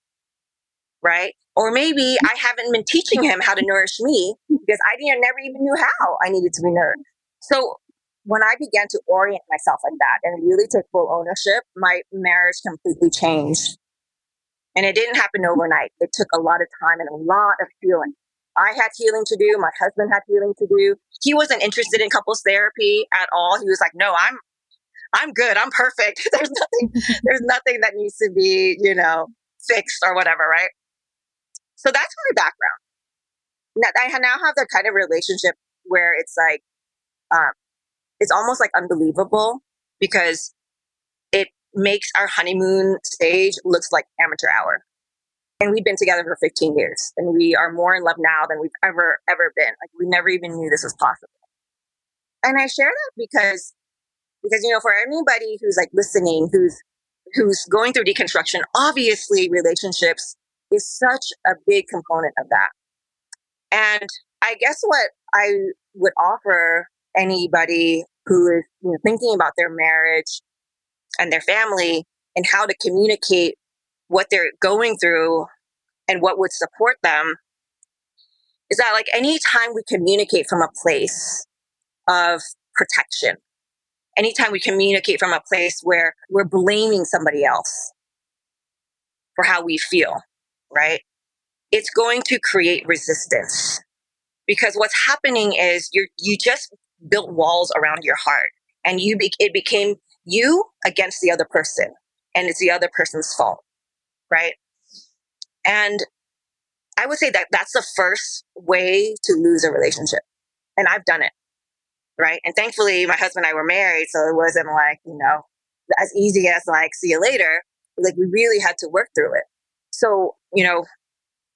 Right. Or maybe I haven't been teaching him how to nourish me because I didn't, never even knew how I needed to be nourished. So when I began to orient myself like that and really take full ownership, my marriage completely changed. And it didn't happen overnight. It took a lot of time and a lot of healing. I had healing to do. My husband had healing to do. He wasn't interested in couples therapy at all. He was like, no, I'm, I'm good. I'm perfect. there's nothing, there's nothing that needs to be, you know, fixed or whatever. Right. So that's my background. Now, I now have the kind of relationship where it's like, um, it's almost like unbelievable because it makes our honeymoon stage looks like amateur hour. And we've been together for 15 years and we are more in love now than we've ever, ever been. Like we never even knew this was possible. And I share that because, because, you know, for anybody who's like listening, who's, who's going through deconstruction, obviously relationships is such a big component of that. And I guess what I would offer anybody who is you know, thinking about their marriage and their family and how to communicate what they're going through and what would support them is that like anytime we communicate from a place of protection anytime we communicate from a place where we're blaming somebody else for how we feel right it's going to create resistance because what's happening is you're you just built walls around your heart and you be- it became you against the other person and it's the other person's fault right? And i would say that that's the first way to lose a relationship and i've done it right? And thankfully my husband and i were married so it wasn't like you know as easy as like see you later like we really had to work through it. So you know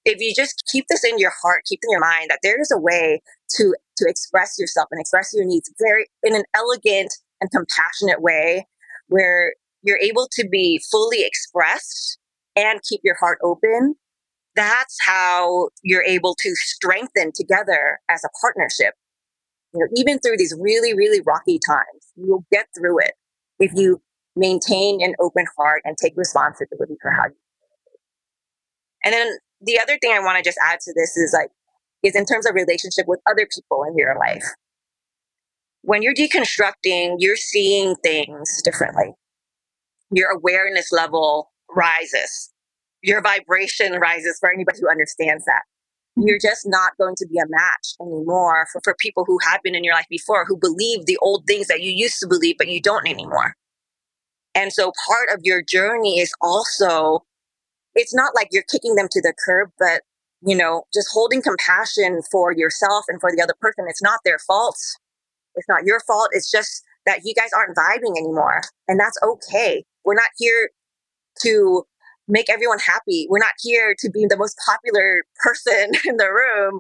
if you just keep this in your heart, keep in your mind that there is a way to to express yourself and express your needs very in an elegant and compassionate way where you're able to be fully expressed and keep your heart open that's how you're able to strengthen together as a partnership. You know even through these really really rocky times you'll get through it if you maintain an open heart and take responsibility for how you and then the other thing I want to just add to this is like, is in terms of relationship with other people in your life. When you're deconstructing, you're seeing things differently. Your awareness level rises. Your vibration rises for anybody who understands that. Mm-hmm. You're just not going to be a match anymore for, for people who have been in your life before, who believe the old things that you used to believe, but you don't anymore. And so part of your journey is also it's not like you're kicking them to the curb, but you know, just holding compassion for yourself and for the other person. It's not their fault. It's not your fault. It's just that you guys aren't vibing anymore. And that's okay. We're not here to make everyone happy. We're not here to be the most popular person in the room.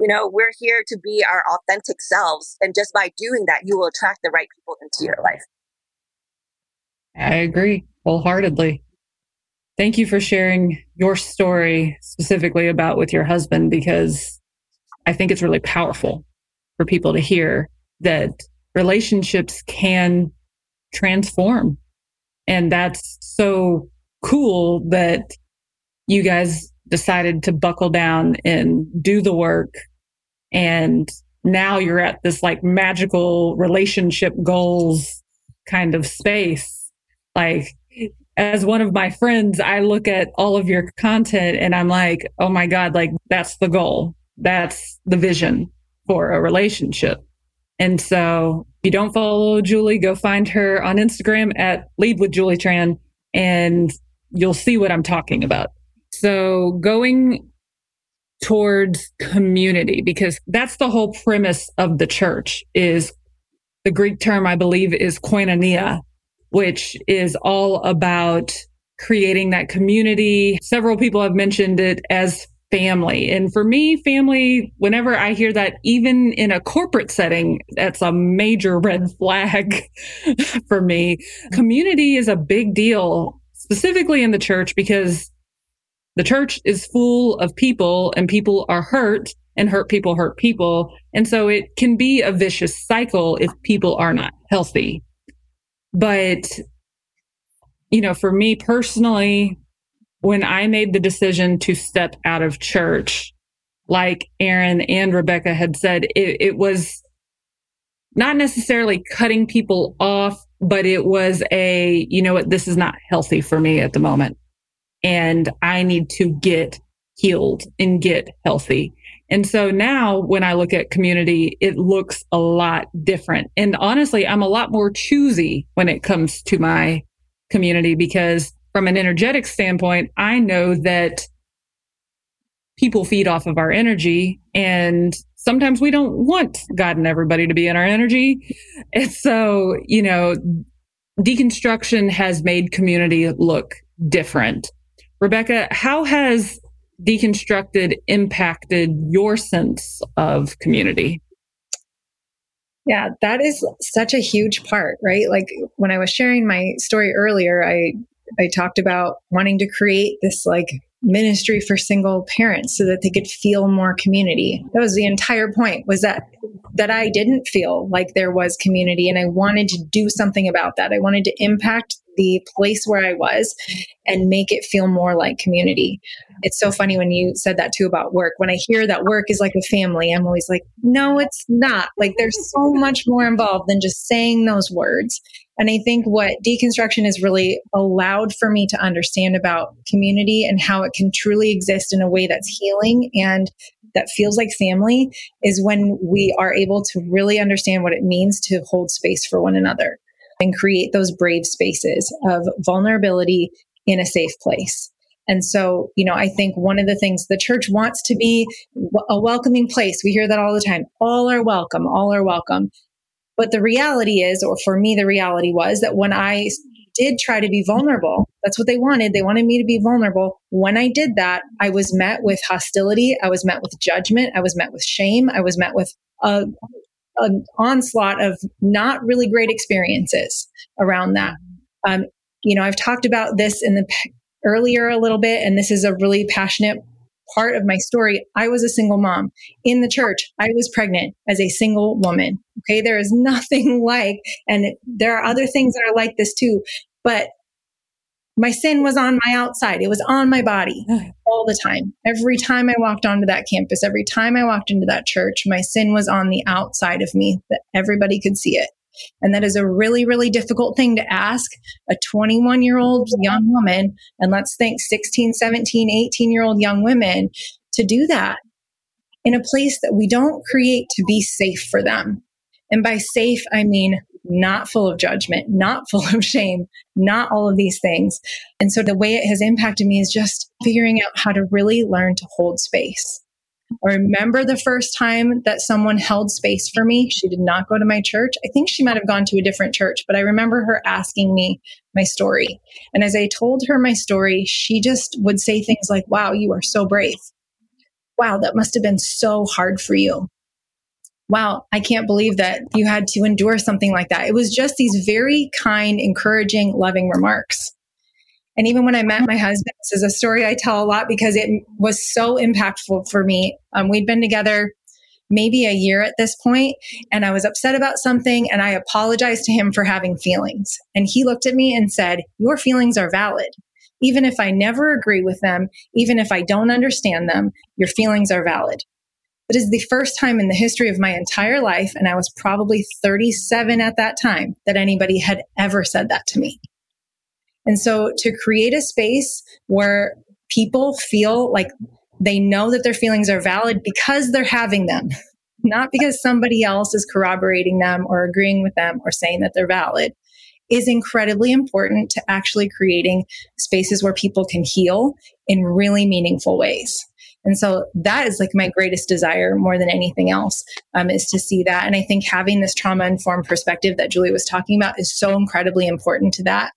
You know, we're here to be our authentic selves. And just by doing that, you will attract the right people into your life. I agree wholeheartedly. Thank you for sharing your story specifically about with your husband because I think it's really powerful for people to hear that relationships can transform. And that's so cool that you guys decided to buckle down and do the work and now you're at this like magical relationship goals kind of space. Like, as one of my friends, I look at all of your content and I'm like, oh my God, like that's the goal. That's the vision for a relationship. And so if you don't follow Julie, go find her on Instagram at lead with Julie Tran and you'll see what I'm talking about. So going towards community, because that's the whole premise of the church is the Greek term, I believe, is koinonia, which is all about creating that community. Several people have mentioned it as family. And for me, family, whenever I hear that, even in a corporate setting, that's a major red flag for me. Community is a big deal, specifically in the church, because the church is full of people and people are hurt and hurt people hurt people. And so it can be a vicious cycle if people are not healthy. But, you know, for me personally, when I made the decision to step out of church, like Erin and Rebecca had said, it, it was not necessarily cutting people off, but it was a, you know what, this is not healthy for me at the moment. And I need to get healed and get healthy. And so now when I look at community, it looks a lot different. And honestly, I'm a lot more choosy when it comes to my community because from an energetic standpoint, I know that people feed off of our energy and sometimes we don't want God and everybody to be in our energy. And so, you know, deconstruction has made community look different. Rebecca, how has deconstructed impacted your sense of community? Yeah, that is such a huge part, right? Like when I was sharing my story earlier, I I talked about wanting to create this like ministry for single parents so that they could feel more community. That was the entire point was that that I didn't feel like there was community and I wanted to do something about that. I wanted to impact the place where I was and make it feel more like community. It's so funny when you said that too about work. When I hear that work is like a family, I'm always like, no, it's not. Like there's so much more involved than just saying those words. And I think what deconstruction has really allowed for me to understand about community and how it can truly exist in a way that's healing and that feels like family is when we are able to really understand what it means to hold space for one another and create those brave spaces of vulnerability in a safe place. And so, you know, I think one of the things the church wants to be a welcoming place. We hear that all the time. All are welcome. All are welcome. But the reality is, or for me, the reality was that when I did try to be vulnerable, that's what they wanted. They wanted me to be vulnerable. When I did that, I was met with hostility. I was met with judgment. I was met with shame. I was met with a, an onslaught of not really great experiences around that. Um, you know, I've talked about this in the earlier a little bit, and this is a really passionate part of my story, I was a single mom. In the church, I was pregnant as a single woman. Okay. There is nothing like, and there are other things that are like this too, but my sin was on my outside. It was on my body all the time. Every time I walked onto that campus, every time I walked into that church, my sin was on the outside of me that everybody could see it. And that is a really, really difficult thing to ask a 21 year old young woman. And let's think 16, 17, 18 year old young women to do that in a place that we don't create to be safe for them. And by safe, I mean not full of judgment, not full of shame, not all of these things. And so the way it has impacted me is just figuring out how to really learn to hold space. I remember the first time that someone held space for me. She did not go to my church. I think she might have gone to a different church, but I remember her asking me my story. And as I told her my story, she just would say things like, Wow, you are so brave. Wow, that must have been so hard for you. Wow, I can't believe that you had to endure something like that. It was just these very kind, encouraging, loving remarks. And even when I met my husband, this is a story I tell a lot because it was so impactful for me. Um, we'd been together maybe a year at this point, and I was upset about something, and I apologized to him for having feelings. And he looked at me and said, Your feelings are valid. Even if I never agree with them, even if I don't understand them, your feelings are valid. That is the first time in the history of my entire life, and I was probably 37 at that time, that anybody had ever said that to me. And so to create a space where people feel like they know that their feelings are valid because they're having them, not because somebody else is corroborating them or agreeing with them or saying that they're valid, is incredibly important to actually creating spaces where people can heal in really meaningful ways. And so that is like my greatest desire more than anything else um, is to see that. And I think having this trauma informed perspective that Julie was talking about is so incredibly important to that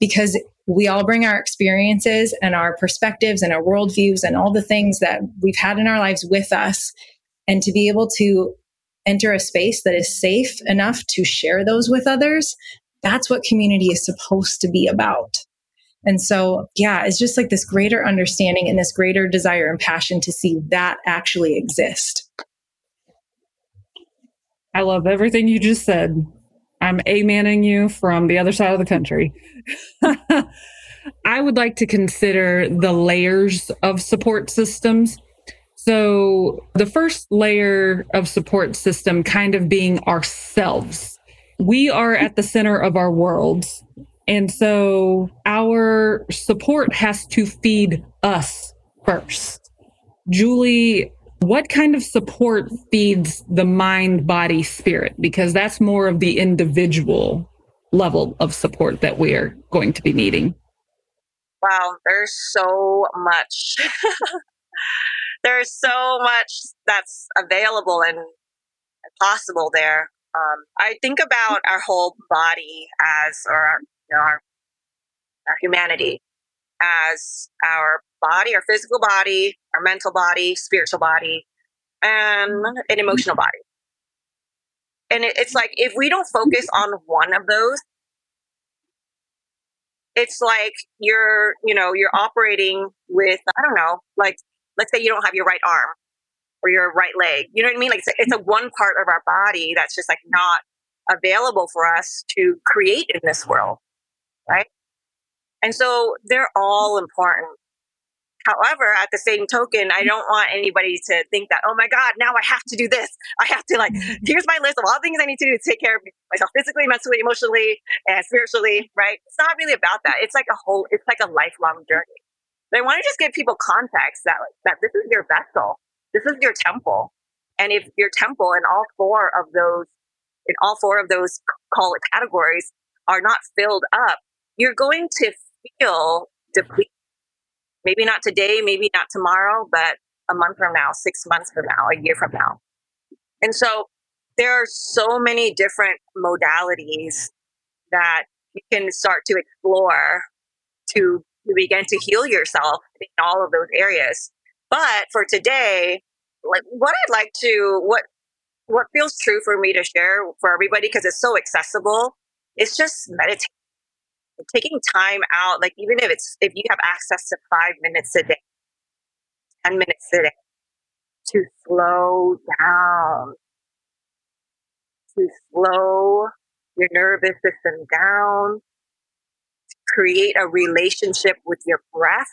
because we all bring our experiences and our perspectives and our worldviews and all the things that we've had in our lives with us. And to be able to enter a space that is safe enough to share those with others, that's what community is supposed to be about. And so, yeah, it's just like this greater understanding and this greater desire and passion to see that actually exist. I love everything you just said. I'm amening you from the other side of the country. I would like to consider the layers of support systems. So, the first layer of support system kind of being ourselves. We are at the center of our worlds. And so, our support has to feed us first. Julie what kind of support feeds the mind, body, spirit? Because that's more of the individual level of support that we are going to be needing. Wow, there's so much. there's so much that's available and possible there. Um, I think about our whole body as, or our, our, our humanity as our body, our physical body, our mental body, spiritual body, and an emotional body. And it, it's like if we don't focus on one of those, it's like you're, you know, you're operating with, I don't know, like let's say you don't have your right arm or your right leg. You know what I mean? Like it's a, it's a one part of our body that's just like not available for us to create in this world, right? And so they're all important. However, at the same token, I don't want anybody to think that, oh my God, now I have to do this. I have to like, here's my list of all the things I need to do to take care of myself physically, mentally, emotionally, and spiritually, right? It's not really about that. It's like a whole, it's like a lifelong journey. But I want to just give people context that, that this is your vessel. This is your temple. And if your temple in all four of those, in all four of those call it categories are not filled up, you're going to feel depleted Maybe not today, maybe not tomorrow, but a month from now, six months from now, a year from now. And so there are so many different modalities that you can start to explore to, begin to heal yourself in all of those areas. But for today, like what I'd like to what what feels true for me to share for everybody because it's so accessible, it's just meditation taking time out, like even if it's if you have access to five minutes a day, ten minutes a day, to slow down, to slow your nervous system down, to create a relationship with your breath.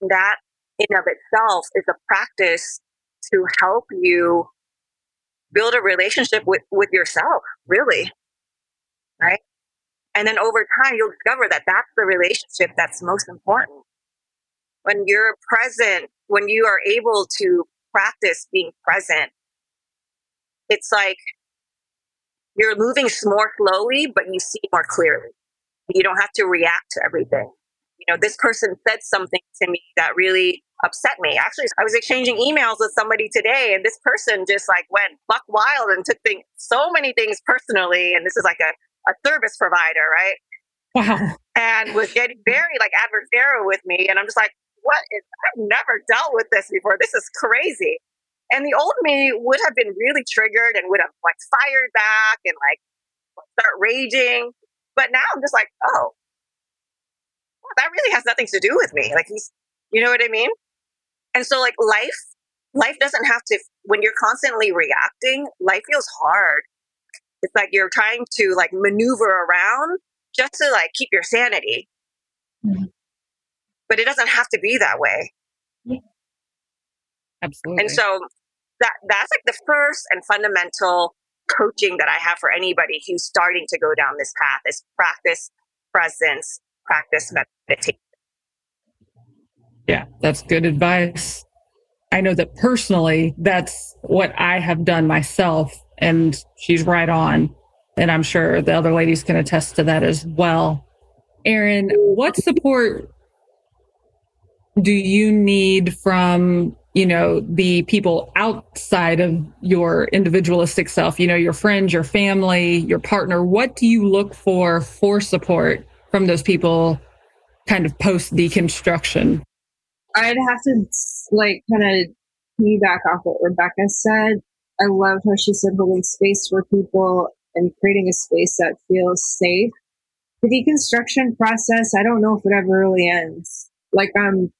And that in of itself is a practice to help you build a relationship with, with yourself, really. Right? And then over time, you'll discover that that's the relationship that's most important. When you're present, when you are able to practice being present, it's like you're moving more slowly, but you see more clearly. You don't have to react to everything. You know, this person said something to me that really upset me. Actually, I was exchanging emails with somebody today, and this person just like went buck wild and took things, so many things personally. And this is like a a service provider, right? Wow. And was getting very like adversarial with me. And I'm just like, what is, I've never dealt with this before. This is crazy. And the old me would have been really triggered and would have like fired back and like start raging. But now I'm just like, oh, that really has nothing to do with me. Like he's, you know what I mean? And so like life, life doesn't have to, when you're constantly reacting, life feels hard it's like you're trying to like maneuver around just to like keep your sanity. Mm-hmm. But it doesn't have to be that way. Absolutely. And so that that's like the first and fundamental coaching that I have for anybody who's starting to go down this path is practice presence, practice meditation. Yeah, that's good advice. I know that personally, that's what I have done myself, and she's right on. And I'm sure the other ladies can attest to that as well. Erin, what support do you need from you know, the people outside of your individualistic self, you know, your friends, your family, your partner, what do you look for for support from those people kind of post deconstruction? I'd have to like kind of piggyback off what Rebecca said. I love how she said holding space for people and creating a space that feels safe. The deconstruction process, I don't know if it ever really ends. Like I'm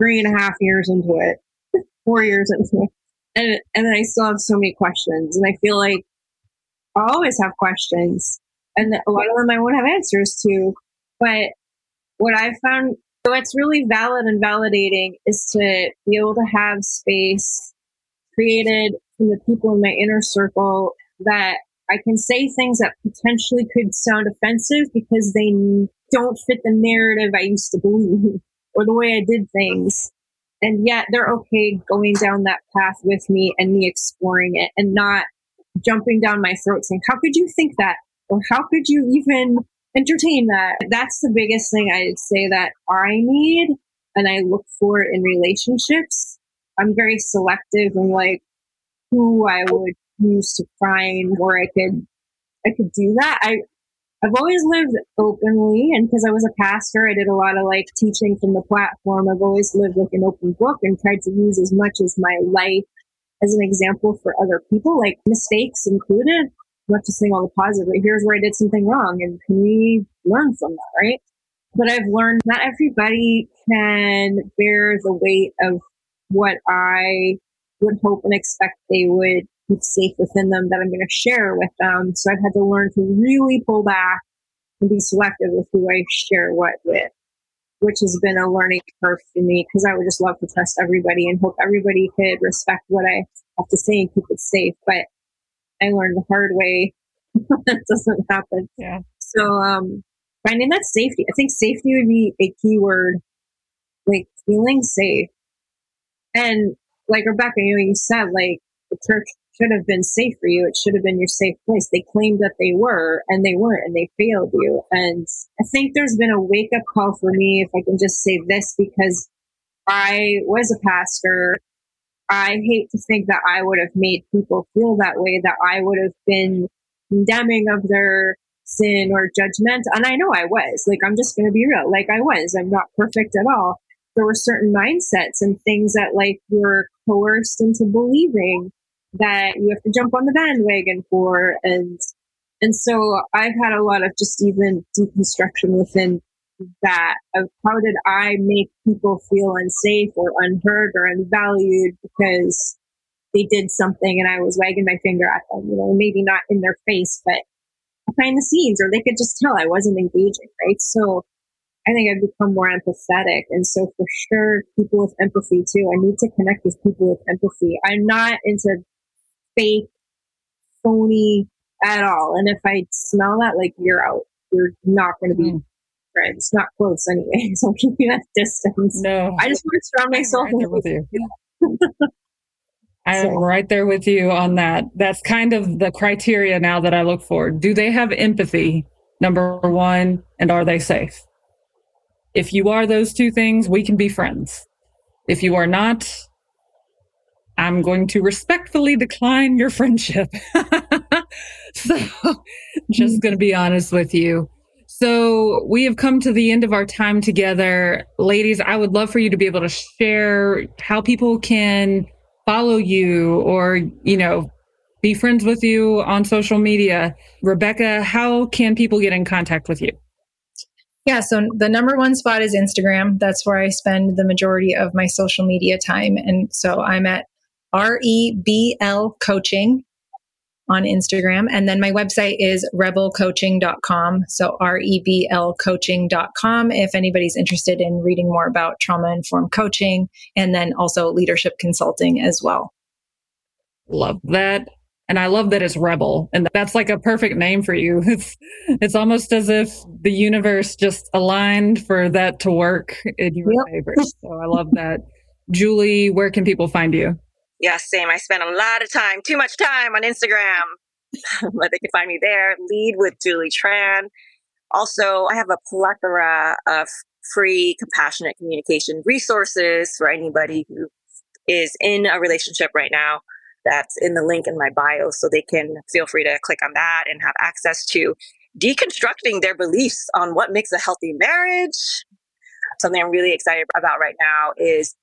three and a half years into it, four years into it. And, and I still have so many questions. And I feel like I always have questions. And a lot of them I won't have answers to. But what I've found, what's really valid and validating is to be able to have space created from the people in my inner circle that I can say things that potentially could sound offensive because they don't fit the narrative I used to believe or the way I did things. And yet they're okay going down that path with me and me exploring it and not jumping down my throat saying, How could you think that? Or how could you even entertain that? That's the biggest thing I'd say that I need and I look for in relationships. I'm very selective and like who I would use to find where I could I could do that. I I've always lived openly, and because I was a pastor, I did a lot of like teaching from the platform. I've always lived like an open book and tried to use as much as my life as an example for other people, like mistakes included. Not just saying all the positive, but here's where I did something wrong, and can we learn from that, right? But I've learned not everybody can bear the weight of what I would hope and expect they would keep safe within them that I'm going to share with them. So I've had to learn to really pull back and be selective with who I share what with, which has been a learning curve for me because I would just love to trust everybody and hope everybody could respect what I have to say and keep it safe. But I learned the hard way that doesn't happen. Yeah. So um, finding that safety, I think safety would be a key word, like feeling safe. And like Rebecca, you know, you said like the church should have been safe for you. It should have been your safe place. They claimed that they were and they weren't and they failed you. And I think there's been a wake up call for me, if I can just say this, because I was a pastor. I hate to think that I would have made people feel that way, that I would have been condemning of their sin or judgment. And I know I was. Like, I'm just going to be real. Like, I was. I'm not perfect at all. There were certain mindsets and things that, like, were coerced into believing that you have to jump on the bandwagon for and and so I've had a lot of just even deconstruction within that of how did I make people feel unsafe or unheard or unvalued because they did something and I was wagging my finger at them, you know, maybe not in their face, but behind the scenes, or they could just tell I wasn't engaging, right? So I think I've become more empathetic. And so for sure, people with empathy too, I need to connect with people with empathy. I'm not into fake, phony at all. And if I smell that, like you're out. You're not going to be mm. friends. Not close anyway. So I'm keeping that distance. No, I just want to surround myself right with you. I'm so. right there with you on that. That's kind of the criteria now that I look for. Do they have empathy? Number one, and are they safe? If you are those two things, we can be friends. If you are not, I'm going to respectfully decline your friendship. so, just going to be honest with you. So, we have come to the end of our time together. Ladies, I would love for you to be able to share how people can follow you or, you know, be friends with you on social media. Rebecca, how can people get in contact with you? Yeah, so the number one spot is Instagram. That's where I spend the majority of my social media time. And so I'm at R E B L coaching. on Instagram. And then my website is reblcoaching.com. So R E B L coaching.com if anybody's interested in reading more about trauma informed coaching and then also leadership consulting as well. Love that. And I love that it's rebel. And that's like a perfect name for you. It's it's almost as if the universe just aligned for that to work in your yep. favor. So I love that. Julie, where can people find you? Yeah, same. I spend a lot of time, too much time on Instagram, but they can find me there. Lead with Julie Tran. Also, I have a plethora of free compassionate communication resources for anybody who is in a relationship right now. That's in the link in my bio, so they can feel free to click on that and have access to deconstructing their beliefs on what makes a healthy marriage. Something I'm really excited about right now is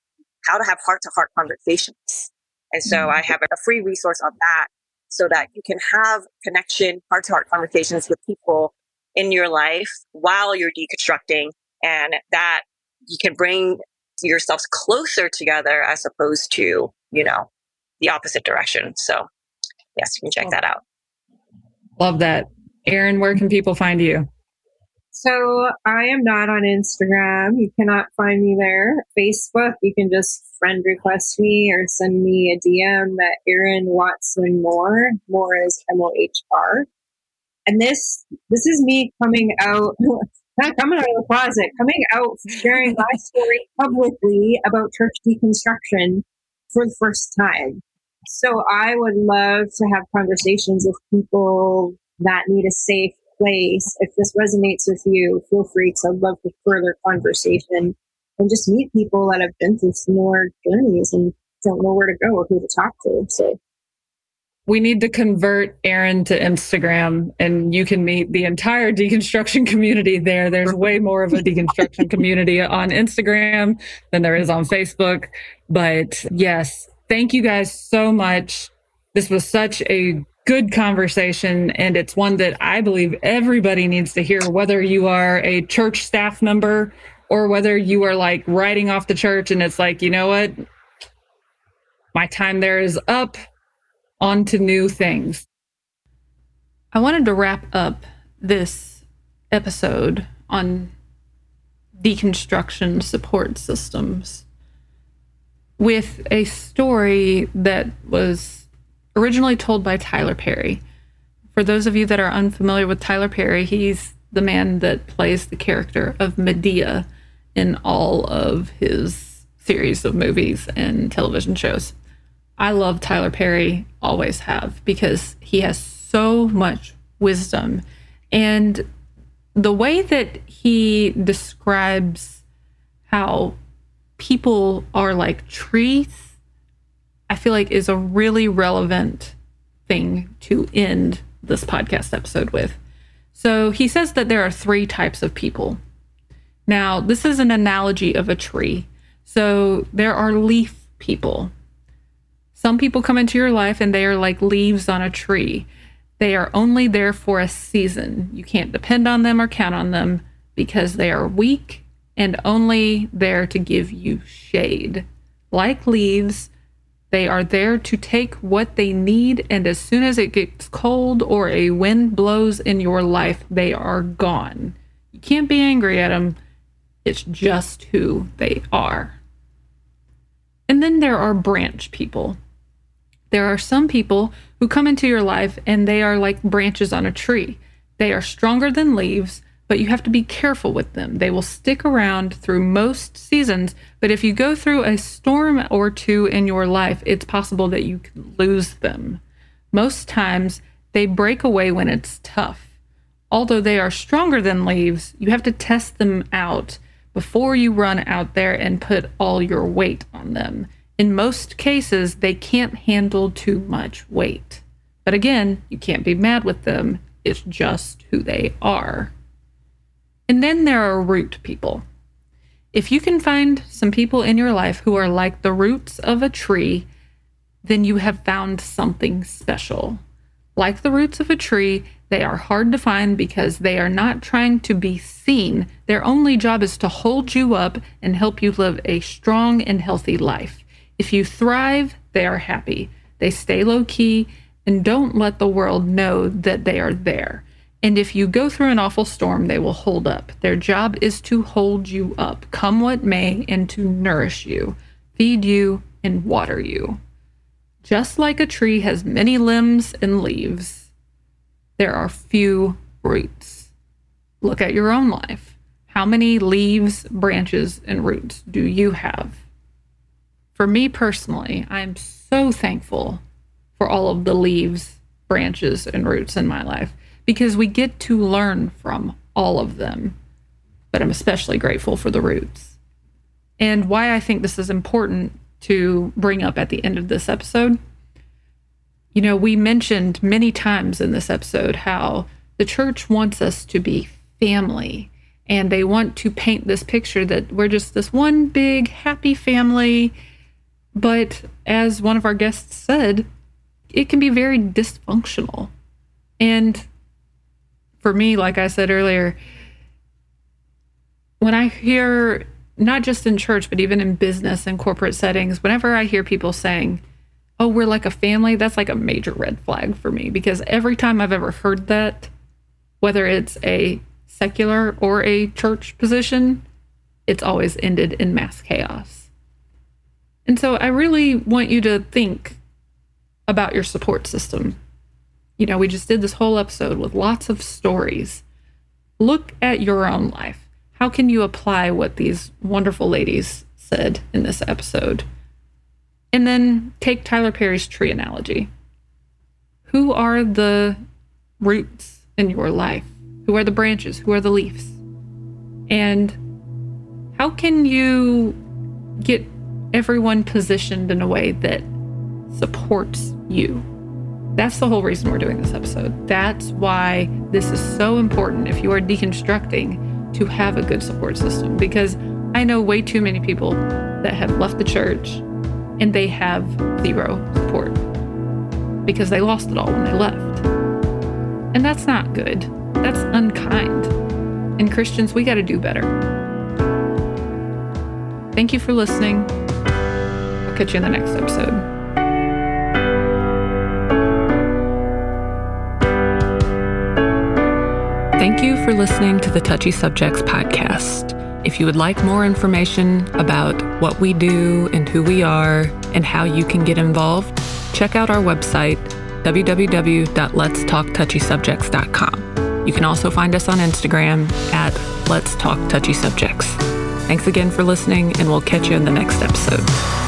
how to have heart to heart conversations. And so mm-hmm. I have a free resource on that so that you can have connection, heart to heart conversations with people in your life while you're deconstructing and that you can bring yourselves closer together as opposed to, you know, the opposite direction. So yes, you can check that out. Love that. Erin, where can people find you? So I am not on Instagram. You cannot find me there. Facebook, you can just friend request me or send me a DM at Erin Watson Mohr. Mohr is M O H R. And this this is me coming out, not coming out of the closet, coming out, sharing my story publicly about church deconstruction for the first time. So I would love to have conversations with people that need a safe place. If this resonates with you, feel free to love the further conversation and just meet people that have been through similar journeys and don't know where to go or who to talk to. So we need to convert Erin to Instagram and you can meet the entire deconstruction community there. There's way more of a deconstruction community on Instagram than there is on Facebook. But yes, thank you guys so much. This was such a good conversation and it's one that I believe everybody needs to hear, whether you are a church staff member or whether you are like writing off the church and it's like, you know what? My time there is up on to new things. I wanted to wrap up this episode on deconstruction support systems with a story that was originally told by Tyler Perry. For those of you that are unfamiliar with Tyler Perry, he's the man that plays the character of Madea in all of his series of movies and television shows. I love Tyler Perry, always have, because he has so much wisdom. And the way that he describes how people are like trees, I feel like is a really relevant thing to end this podcast episode with. So he says that there are three types of people. Now, this is an analogy of a tree. So there are leaf people. Some people come into your life and they are like leaves on a tree. They are only there for a season. You can't depend on them or count on them because they are weak and only there to give you shade. Like leaves, they are there to take what they need, and as soon as it gets cold or a wind blows in your life, they are gone. You can't be angry at them, it's just who they are. And then there are branch people. There are some people who come into your life and they are like branches on a tree. They are stronger than leaves, but you have to be careful with them. They will stick around through most seasons, but if you go through a storm or two in your life, it's possible that you can lose them. Most times, they break away when it's tough. Although they are stronger than leaves, you have to test them out before you run out there and put all your weight on them. In most cases, they can't handle too much weight. But again, you can't be mad with them. It's just who they are. And then there are root people. If you can find some people in your life who are like the roots of a tree, then you have found something special. Like the roots of a tree, they are hard to find because they are not trying to be seen. Their only job is to hold you up and help you live a strong and healthy life. If you thrive, they are happy. They stay low key and don't let the world know that they are there. And if you go through an awful storm, they will hold up. Their job is to hold you up, come what may, and to nourish you, feed you, and water you. Just like a tree has many limbs and leaves, there are few roots. Look at your own life. How many leaves, branches, and roots do you have? For me personally, I'm so thankful for all of the leaves, branches, and roots in my life because we get to learn from all of them. But I'm especially grateful for the roots. And why I think this is important to bring up at the end of this episode. You know, we mentioned many times in this episode how the church wants us to be family and they want to paint this picture that we're just this one big happy family. But as one of our guests said, it can be very dysfunctional. And for me, like I said earlier, when I hear, not just in church, but even in business and corporate settings, whenever I hear people saying, oh, we're like a family, that's like a major red flag for me because every time I've ever heard that, whether it's a secular or a church position, it's always ended in mass chaos. And so I really want you to think about your support system you know, we just did this whole episode with lots of stories. Look at your own life. How can you apply what these wonderful ladies said in this episode? And then take Tyler Perry's tree analogy. Who are the roots in your life? Who are the branches? Who are the leaves? And how can you get everyone positioned in a way that supports you? That's the whole reason we're doing this episode. That's why this is so important if you are deconstructing to have a good support system because I know way too many people that have left the church and they have zero support because they lost it all when they left. And that's not good. That's unkind. And Christians, we got to do better. Thank you for listening. Catch you in the next episode. Thank you for listening to the Touchy Subjects podcast. If you would like more information about what we do and who we are and how you can get involved, check out our website, www.letstalktouchysubjects.com. You can also find us on Instagram at Let's Talk Touchy Subjects. Thanks again for listening, and we'll catch you in the next episode.